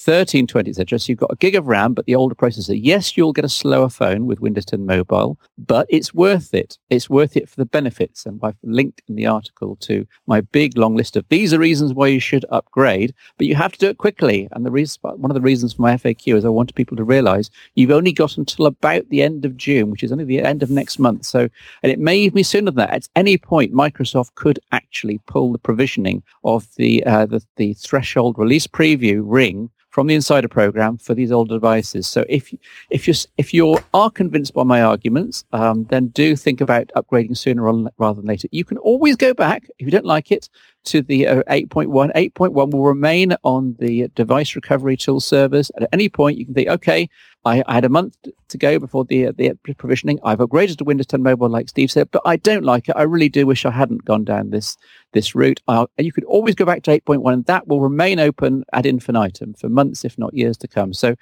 1320, etc. So you've got a gig of RAM, but the older processor. Yes, you'll get a slower phone with Windows 10 Mobile, but it's worth it. It's worth it for the benefits. And I've linked in the article to my big long list of these are reasons why you should upgrade, but you have to do it quickly. And the reason, one of the reasons for my FAQ is I want people to realize you've only got until about the end of June, which is only the end of next month. So, and it may even be sooner than that. At any point, Microsoft could actually pull the provisioning of the, uh, the, the threshold release preview ring from the insider program for these older devices. So if if you if you are convinced by my arguments, um, then do think about upgrading sooner rather than later. You can always go back if you don't like it to the uh, 8.1. 8.1 will remain on the device recovery tool servers. At any point, you can think, okay, I, I had a month to go before the, uh, the provisioning. I've upgraded to Windows 10 Mobile, like Steve said, but I don't like it. I really do wish I hadn't gone down this this route. Uh, and you could always go back to 8.1, and that will remain open ad infinitum for months, if not years to come. So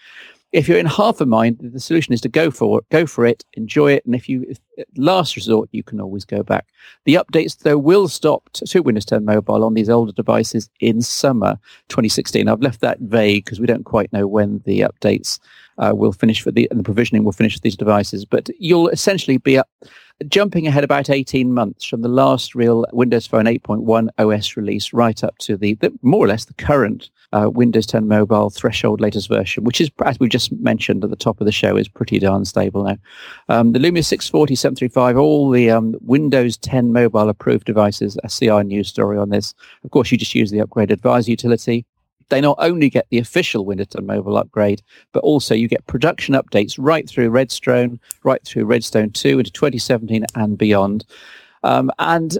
if you're in half a mind, the solution is to go for it, go for it, enjoy it, and if you, if, last resort, you can always go back. The updates though will stop to Windows 10 Mobile on these older devices in summer 2016. I've left that vague because we don't quite know when the updates uh, will finish for the and the provisioning will finish for these devices, but you'll essentially be up jumping ahead about 18 months from the last real Windows Phone 8.1 OS release right up to the, the more or less the current uh, Windows 10 Mobile threshold latest version, which is, as we just mentioned at the top of the show, is pretty darn stable now. Um, the Lumia 640, 735, all the um, Windows 10 Mobile approved devices, a CI news story on this. Of course, you just use the upgrade advisor utility they not only get the official Windows 10 mobile upgrade, but also you get production updates right through Redstone, right through Redstone 2 into 2017 and beyond. Um, and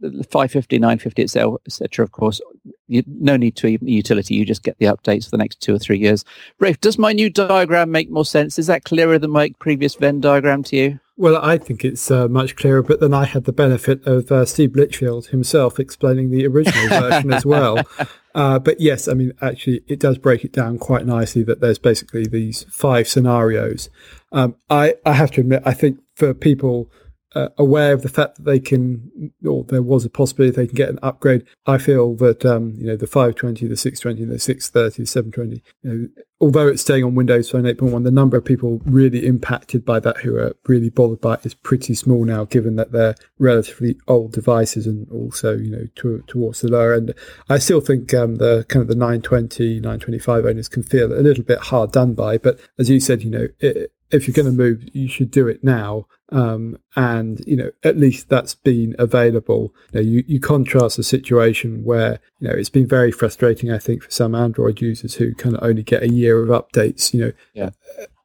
the 550, 950, etc. etc. Of course, you, no need to even utility. You just get the updates for the next two or three years. Rafe, does my new diagram make more sense? Is that clearer than my previous Venn diagram to you? Well, I think it's uh, much clearer, but then I had the benefit of uh, Steve Litchfield himself explaining the original version as well. Uh, but yes, I mean, actually, it does break it down quite nicely that there's basically these five scenarios. Um, I, I have to admit, I think for people uh, aware of the fact that they can, or there was a possibility they can get an upgrade. I feel that um, you know the 520, the 620, the 630, the 720. You know, although it's staying on Windows Phone 8.1, the number of people really impacted by that who are really bothered by it is pretty small now, given that they're relatively old devices and also you know to, towards the lower end. I still think um, the kind of the 920, 925 owners can feel a little bit hard done by, but as you said, you know. It, if you're going to move, you should do it now. Um, and you know, at least that's been available. You, know, you, you contrast a situation where you know it's been very frustrating, I think, for some Android users who kind of only get a year of updates. You know, yeah.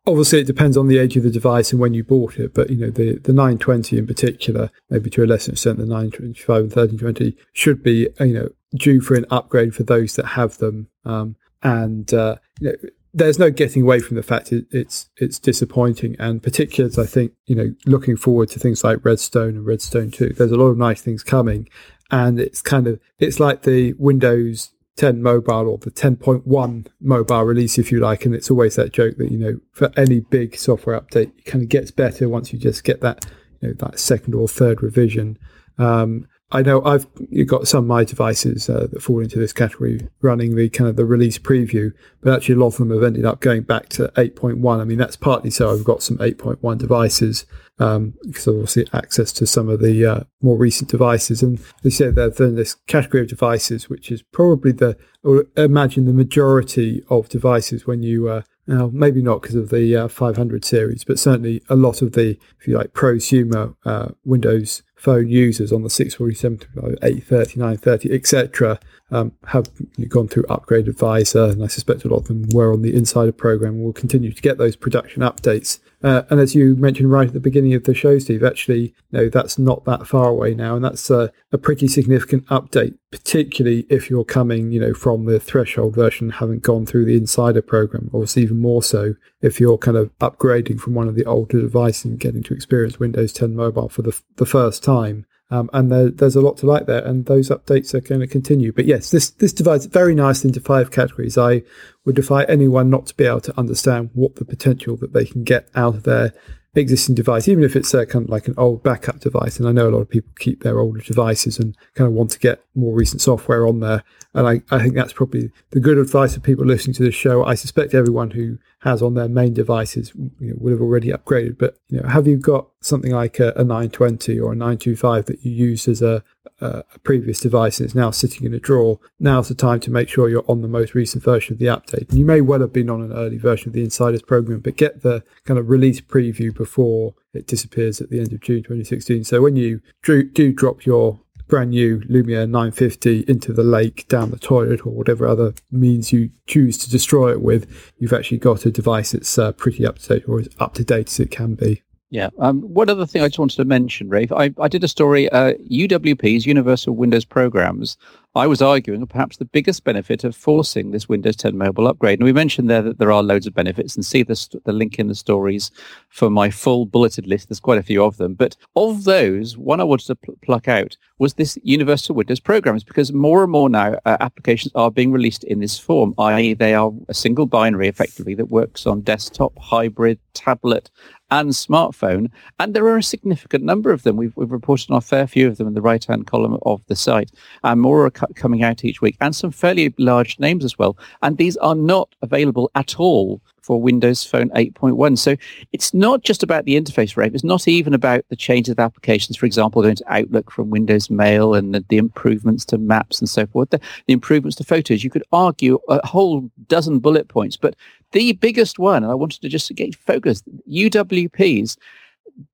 Obviously, it depends on the age of the device and when you bought it, but you know the, the 920 in particular, maybe to a lesser extent the 925 and 1320, should be you know due for an upgrade for those that have them. Um, and uh, you know, there's no getting away from the fact it, it's it's disappointing, and particularly I think you know looking forward to things like Redstone and Redstone Two. There's a lot of nice things coming, and it's kind of it's like the Windows 10 mobile or the 10.1 mobile release, if you like, and it's always that joke that you know for any big software update, it kind of gets better once you just get that you know that second or third revision. Um, I know I've got some of my devices uh, that fall into this category running the kind of the release preview, but actually a lot of them have ended up going back to 8.1. I mean, that's partly so I've got some 8.1 devices um, because obviously access to some of the uh, more recent devices. And they said that in this category of devices, which is probably the, or imagine the majority of devices when you uh, now, maybe not because of the uh, 500 series, but certainly a lot of the, if you like, prosumer uh, Windows phone users on the 647, 830, 930, etc., um, have gone through Upgrade Advisor, and I suspect a lot of them were on the Insider program and will continue to get those production updates uh, and as you mentioned right at the beginning of the show, Steve, actually, no, that's not that far away now, and that's a, a pretty significant update, particularly if you're coming, you know, from the threshold version, haven't gone through the insider program. Obviously, even more so if you're kind of upgrading from one of the older devices and getting to experience Windows 10 Mobile for the the first time. Um, and there, there's a lot to like there, and those updates are going to continue. But yes, this this divides very nicely into five categories. I would defy anyone not to be able to understand what the potential that they can get out of their existing device, even if it's kind of like an old backup device. And I know a lot of people keep their older devices and kind of want to get more recent software on there. And I, I think that's probably the good advice of people listening to this show. I suspect everyone who has on their main devices you know, would have already upgraded. But you know, have you got something like a, a 920 or a 925 that you use as a, a, previous device and it's now sitting in a drawer? Now's the time to make sure you're on the most recent version of the update. And you may well have been on an early version of the Insiders program, but get the kind of release preview before it disappears at the end of June 2016. So when you do, do drop your brand new Lumia 950 into the lake, down the toilet, or whatever other means you choose to destroy it with, you've actually got a device that's uh, pretty up to date or as up to date as it can be. Yeah. Um, one other thing I just wanted to mention, Rafe, I, I did a story, uh, UWP's Universal Windows Programs. I was arguing perhaps the biggest benefit of forcing this Windows 10 mobile upgrade. And we mentioned there that there are loads of benefits and see the, the link in the stories for my full bulleted list. There's quite a few of them. But of those, one I wanted to pl- pluck out was this Universal Windows Programs because more and more now uh, applications are being released in this form, i.e. they are a single binary effectively that works on desktop, hybrid, tablet, and smartphone. And there are a significant number of them. We've, we've reported on a fair few of them in the right hand column of the site. And more are cu- coming out each week and some fairly large names as well. And these are not available at all for Windows Phone 8.1. So it's not just about the interface, Rafe. It's not even about the changes of applications, for example, going to Outlook from Windows Mail and the, the improvements to maps and so forth, the, the, improvements to photos. You could argue a whole dozen bullet points, but the biggest one, and I wanted to just get focused, UWPs,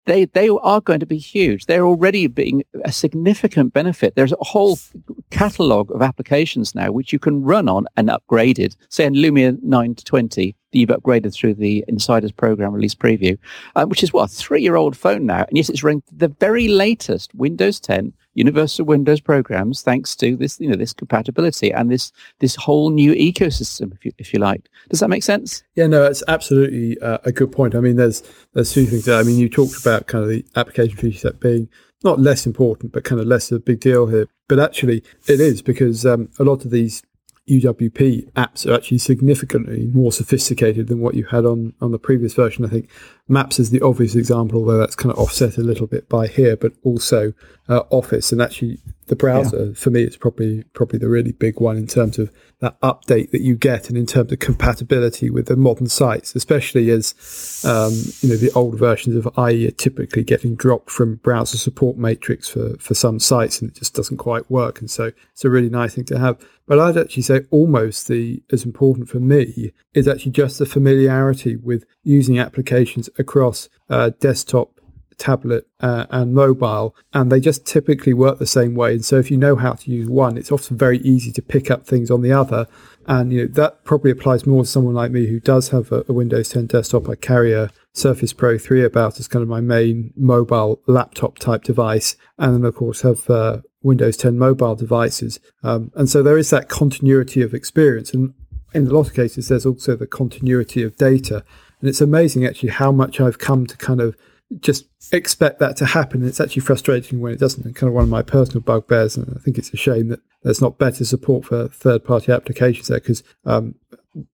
they they are going to be huge. They're already being a significant benefit. There's a whole catalog of applications now which you can run on and upgraded. Say in Lumia 9 to 20, you've upgraded through the Insiders program release preview, uh, which is what a three-year-old phone now, and yes, it's running the very latest Windows 10 Universal Windows programs, thanks to this you know this compatibility and this this whole new ecosystem, if you if you like. Does that make sense? Yeah, no, it's absolutely uh, a good point. I mean, there's there's two things there. I mean, you talked about kind of the application feature set being not less important, but kind of less of a big deal here. But actually, it is because um, a lot of these UWP apps are actually significantly more sophisticated than what you had on, on the previous version. I think Maps is the obvious example, although that's kind of offset a little bit by here, but also uh, Office. And actually, the browser yeah. for me is probably probably the really big one in terms of that update that you get, and in terms of compatibility with the modern sites, especially as um, you know the old versions of IE are typically getting dropped from browser support matrix for for some sites, and it just doesn't quite work. And so it's a really nice thing to have. But I'd actually say almost the as important for me is actually just the familiarity with using applications across uh, desktop tablet uh, and mobile, and they just typically work the same way. And so, if you know how to use one, it's often very easy to pick up things on the other. And you know that probably applies more to someone like me who does have a, a Windows 10 desktop. I carry a Surface Pro 3 about as kind of my main mobile laptop type device, and then of course have uh, Windows 10 mobile devices. Um, and so there is that continuity of experience, and in a lot of cases, there's also the continuity of data. And it's amazing actually how much I've come to kind of just expect that to happen. It's actually frustrating when it doesn't. And kind of one of my personal bugbears, and I think it's a shame that there's not better support for third-party applications there because um,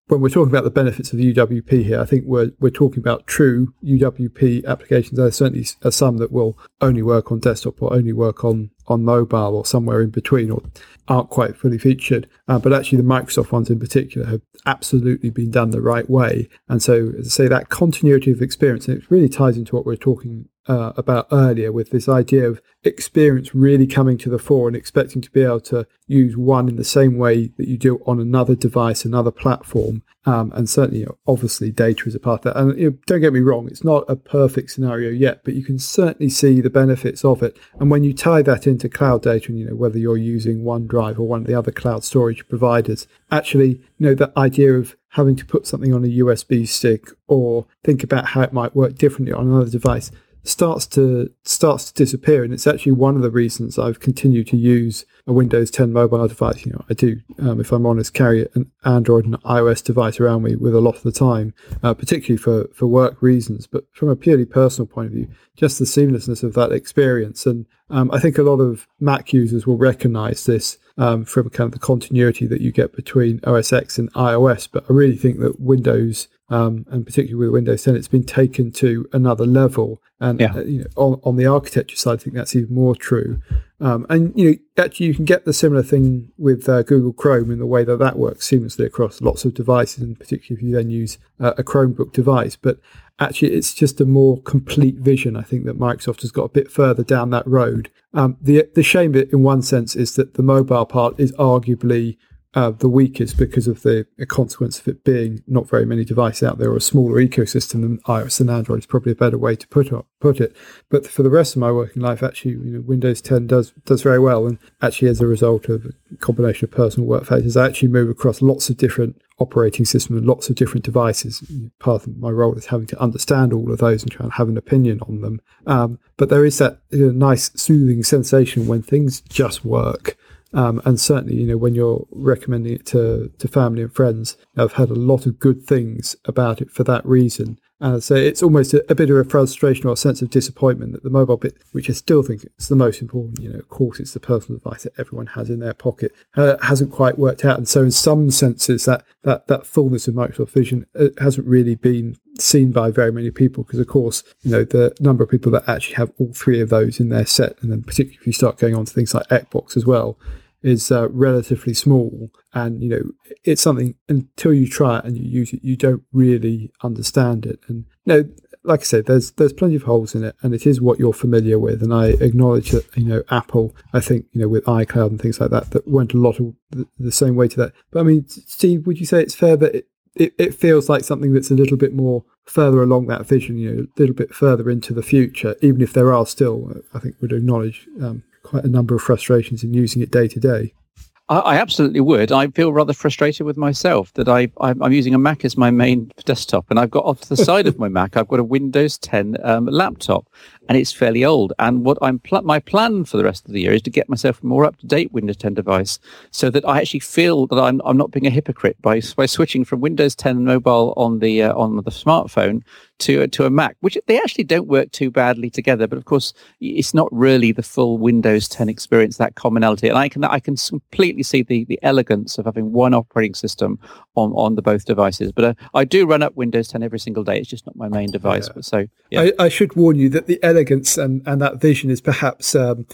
when we're talking about the benefits of UWP here, I think we're we're talking about true UWP applications. There certainly are some that will only work on desktop or only work on on mobile or somewhere in between or aren't quite fully featured. Uh, but actually, the Microsoft ones in particular have absolutely been done the right way. And so, as I say, that continuity of experience, and it really ties into what we we're talking uh, about earlier with this idea of experience really coming to the fore and expecting to be able to use one in the same way that you do on another device, another platform. Um, and certainly, obviously, data is a part of that. And you know, don't get me wrong, it's not a perfect scenario yet, but you can certainly see the benefits of it. And when you tie that into cloud data, and you know whether you're using OneDrive or one of the other cloud storage providers, actually, you know, the idea of having to put something on a USB stick or think about how it might work differently on another device starts to starts to disappear, and it's actually one of the reasons I've continued to use a Windows 10 mobile device. You know, I do, um, if I'm honest, carry an Android and iOS device around me with a lot of the time, uh, particularly for for work reasons. But from a purely personal point of view, just the seamlessness of that experience, and um, I think a lot of Mac users will recognise this. Um, from kind of the continuity that you get between OS X and iOS, but I really think that Windows um, and particularly with Windows 10, it's been taken to another level. And yeah. uh, you know, on, on, the architecture side, I think that's even more true. Um, and you know, actually, you can get the similar thing with uh, Google Chrome in the way that that works seamlessly across lots of devices, and particularly if you then use uh, a Chromebook device. But actually, it's just a more complete vision. I think that Microsoft has got a bit further down that road. Um, the the shame, in one sense, is that the mobile part is arguably uh, the weakest because of the, consequence of it being not very many devices out there or a smaller ecosystem than iOS and Android is probably a better way to put it. Put it. But for the rest of my working life, actually, you know, Windows 10 does does very well, and actually, as a result of a combination of personal work factors, I actually move across lots of different operating system and lots of different devices. Part of my role is having to understand all of those and try and have an opinion on them. Um, but there is that you know, nice, soothing sensation when things just work. Um, and certainly, you know, when you're recommending it to, to family and friends, I've had a lot of good things about it for that reason. Uh, so it's almost a, a, bit of a frustration or a sense of disappointment that the mobile bit, which I still think is the most important, you know, of course, it's the personal device that everyone has in their pocket, uh, hasn't quite worked out. And so, in some senses, that that that fullness of Microsoft Vision uh, hasn't really been seen by very many people because, of course, you know, the number of people that actually have all three of those in their set, and then particularly if you start going on to things like Xbox as well, is uh, relatively small. And you know it's something until you try it and you use it you don't really understand it. And you know like i said there's there's plenty of holes in it and it is what you're familiar with. And i acknowledge that you know apple i think you know with icloud and things like that that went a lot of the, the same way to that. But i mean steve would you say it's fair that it, it, it feels like something that's a little bit more further along that vision you know a little bit further into the future even if there are still i think would acknowledge um, quite a number of frustrations in using it day to day. I, absolutely would. I feel rather frustrated with myself that I, I'm, using a Mac as my main desktop, and I've got off to the side of my Mac, I've got a Windows 10 um, laptop, and it's fairly old. And what I'm pl- my plan for the rest of the year is to get myself a more up to date Windows 10 device, so that I actually feel that I'm I'm not being a hypocrite by by switching from Windows 10 mobile on the uh, on the smartphone to to a Mac, which they actually don't work too badly together. But of course, it's not really the full Windows 10 experience, that commonality. And I can I can completely see the the elegance of having one operating system on on the both devices. But uh, I do run up Windows 10 every single day. It's just not my main device. Yeah. But so yeah. I, I, should warn you that the elegance and and that vision is perhaps. Um,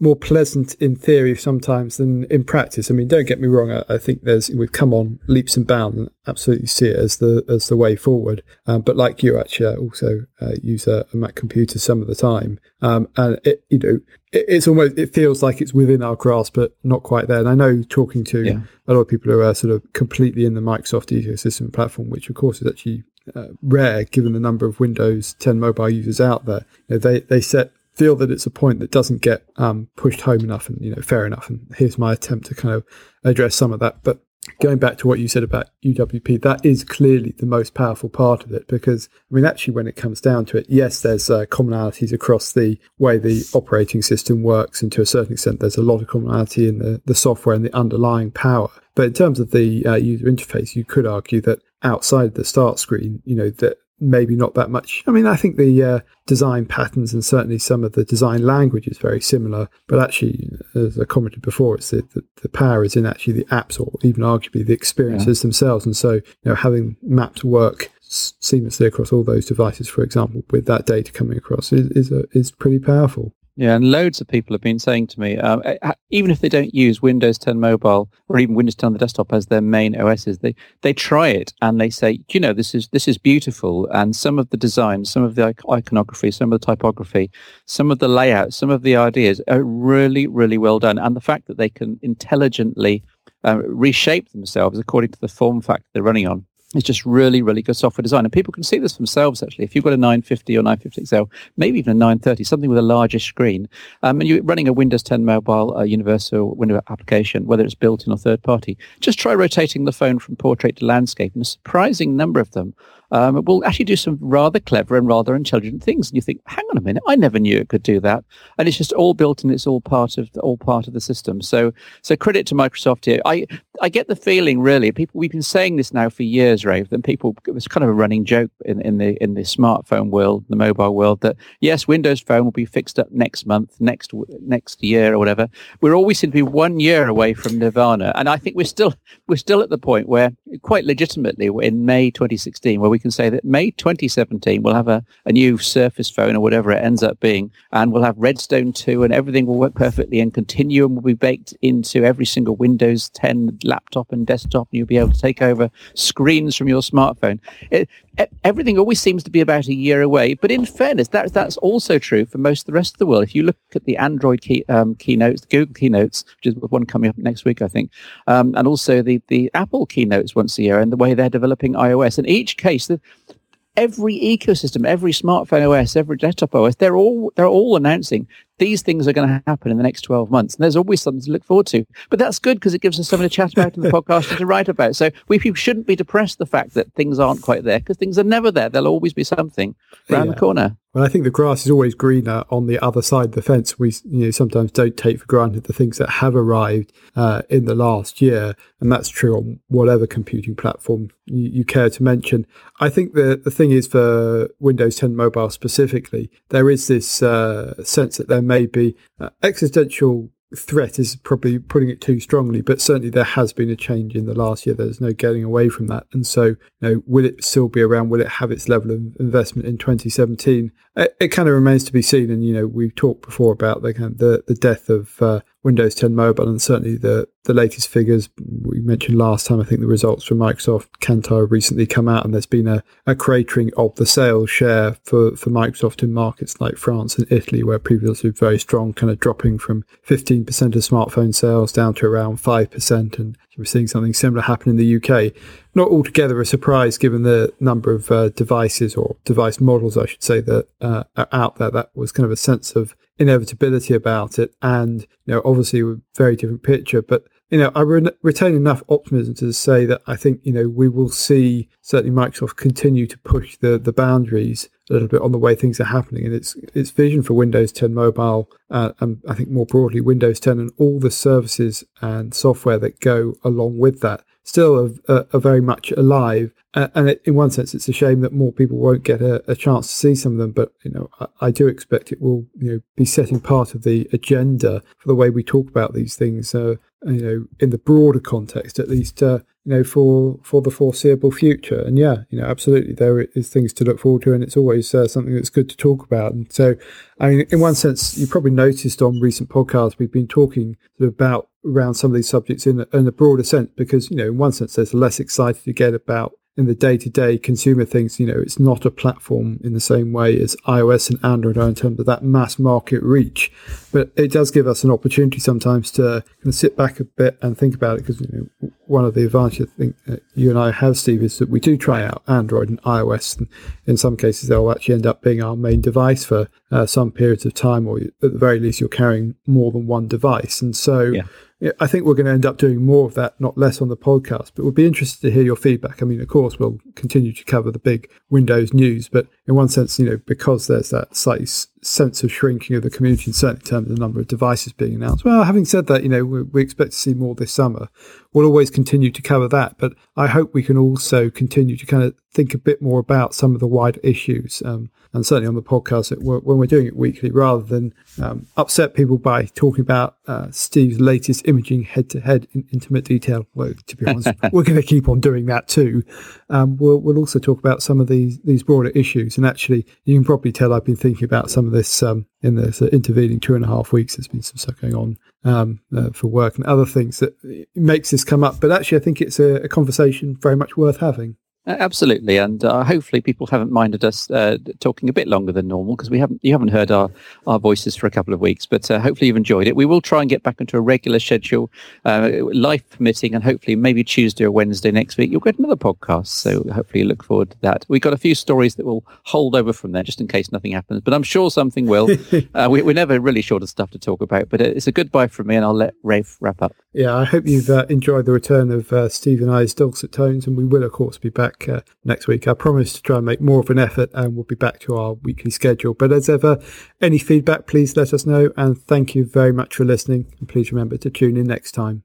more pleasant in theory sometimes than in practice. I mean, don't get me wrong. I, I think there's we've come on leaps and bounds and absolutely see it as the as the way forward. Um, but like you, actually, I also uh, use a, a, Mac computer some of the time, um, and it, you know, it, it's almost it feels like it's within our grasp, but not quite there. And I know talking to yeah. a lot of people who are sort of completely in the Microsoft ecosystem platform, which of course is actually uh, rare given the number of Windows 10 mobile users out there. You know, they they set feel that it's a point that doesn't get um, pushed home enough, and you know, fair enough. And here's my attempt to kind of address some of that. But going back to what you said about UWP, that is clearly the most powerful part of it because, I mean, actually, when it comes down to it, yes, there's uh, commonalities across the way the operating system works, and to a certain extent, there's a lot of commonality in the, the software and the underlying power. But in terms of the uh, user interface, you could argue that outside the start screen, you know, that maybe not that much. I mean, I think the uh, design patterns and certainly some of the design language is very similar, but actually, as I commented before, it's the, the, the power is in actually the apps or even arguably the experiences yeah. themselves. And so, you know, having mapped work seamlessly across all those devices, for example, with that data coming across is is, a, is pretty powerful. Yeah, and loads of people have been saying to me, um, even if they don't use Windows 10 Mobile or even Windows 10 on the desktop as their main OSs, they they try it and they say, you know, this is this is beautiful, and some of the design, some of the iconography, some of the typography, some of the layout, some of the ideas are really really well done, and the fact that they can intelligently uh, reshape themselves according to the form factor they're running on it's just really, really good software design. And people can see this themselves, actually. If you've got a 950 or 950 XL, maybe even a 930, something with a larger screen, um, and you're running a Windows 10 mobile uh, universal window application, whether it's built in or third party, just try rotating the phone from portrait to landscape. And a surprising number of them um, will actually do some rather clever and rather intelligent things. And you think, hang on a minute, I never knew it could do that. And it's just all built and it's all part of the, all part of the system. So so credit to Microsoft here. I I get the feeling really people we've been saying this now for years, Rafe, that people it was kind of a running joke in, in the in the smartphone world, the mobile world, that yes, Windows Phone will be fixed up next month, next next year or whatever. We're always seem to be one year away from Nirvana, and I think we're still we're still at the point where quite legitimately in May 2016 where we can say that May 2017 we'll have a, a new Surface phone or whatever it ends up being, and we'll have Redstone 2 and everything will work perfectly, and Continuum will be baked into every single Windows 10 laptop and desktop, and you'll be able to take over screens from your smartphone. It, everything always seems to be about a year away, but in fairness, that, that's also true for most of the rest of the world. If you look at the Android key, um, keynotes, the Google keynotes, which is one coming up next week, I think, um, and also the, the Apple keynotes once a year, and the way they're developing iOS. In each case, the, every ecosystem, every smartphone OS, every desktop OS, they're all they're all announcing these things are going to happen in the next 12 months. And there's always something to look forward to. But that's good because it gives us something to chat about in the podcast and to write about. So we shouldn't be depressed the fact that things aren't quite there because things are never there. There'll always be something around yeah. the corner. Well, I think the grass is always greener on the other side of the fence. We you know sometimes don't take for granted the things that have arrived uh, in the last year, and that's true on whatever computing platform you, you, care to mention. I think the the thing is for Windows 10 Mobile specifically, there is this uh, sense that there may be uh, existential threat is probably putting it too strongly, but certainly there has been a change in the last year. There's no getting away from that. And so, you know, will it still be around? Will it have its level of investment in 2017? It, it kind of remains to be seen. And, you know, we've talked before about the kind of the, the death of uh, Windows 10 Mobile, and certainly the, the latest figures we mentioned last time. I think the results from Microsoft Kantar recently come out, and there's been a, a cratering of the sales share for, for Microsoft in markets like France and Italy, where previously very strong, kind of dropping from 15% of smartphone sales down to around 5%. And we're seeing something similar happen in the UK. Not altogether a surprise given the number of uh, devices or device models, I should say, that uh, are out there. That was kind of a sense of inevitability about it. And, you know, obviously a very different picture, but you know, I re- retain enough optimism to say that I think, you know, we will see certainly Microsoft continue to push the, the boundaries a little bit on the way things are happening. And its, its vision for Windows 10 mobile, uh, and I think more broadly, Windows 10 and all the services and software that go along with that still are, very much alive. Uh, and it, in one sense, it's a shame that more people won't get a, a chance to see some of them. But you know, I, I, do expect it will you know be setting part of the agenda for the way we talk about these things. Uh, you know, in the broader context, at least, uh, you know, for for the foreseeable future. And yeah, you know, absolutely, there is things to look forward to, and it's always uh, something that's good to talk about. And so, I mean, in one sense, you probably noticed on recent podcasts we've been talking about around some of these subjects in in a broader sense, because you know, in one sense, there's less excited to get about in the day to day consumer things, you know, it's not a platform in the same way as iOS and Android are in terms of that mass market reach. But it does give us an opportunity sometimes to kind of sit back a bit and think about it because you know, one of the advantages I think you and I have, Steve, is that we do try out Android and iOS. And in some cases, they'll actually end up being our main device for uh, some periods of time, or at the very least, you're carrying more than one device. And so, yeah. I think we're going to end up doing more of that, not less on the podcast. But we'll be interested to hear your feedback. I mean, of course, we'll continue to cover the big Windows news, but in one sense, you know, because there's that slightly sense of shrinking of the community, certainly in terms of the number of devices being announced. Well, having said that, you know, we, we, expect to see more this summer. We'll always continue to cover that, but I hope we can also continue to kind of think a bit more about some of the wider issues. Um, and certainly on the podcast, when we're doing it weekly, rather than um, upset people by talking about uh, Steve's latest imaging head to head in intimate detail. Well, to be honest, we're going to keep on doing that too. Um, we'll, we'll also talk about some of these, these broader issues. And actually, you can probably tell I've been thinking about some of this um, in uh, intervening two and a half weeks. There's been some stuff going on um, uh, for work and other things that makes this come up. But actually, I think it's a, a conversation very much worth having. Absolutely, and uh, hopefully people haven't minded us uh, talking a bit longer than normal because we haven't you haven't heard our, our voices for a couple of weeks. But uh, hopefully you've enjoyed it. We will try and get back into a regular schedule, uh, life permitting, and hopefully maybe Tuesday or Wednesday next week you'll get another podcast. So hopefully you look forward to that. We've got a few stories that will hold over from there just in case nothing happens, but I'm sure something will. Uh, we, are never really short of stuff to talk about. But it's a goodbye from me, and I'll let Rafe wrap up. Yeah, I hope you've uh, enjoyed the return of Steve and I's dulcet tones, and we will of course be back back uh, next week. I promise to try and make more of an effort and we'll be back to our weekly schedule. But as ever, any feedback, please let us know. And thank you very much for listening. And please remember to tune in next time.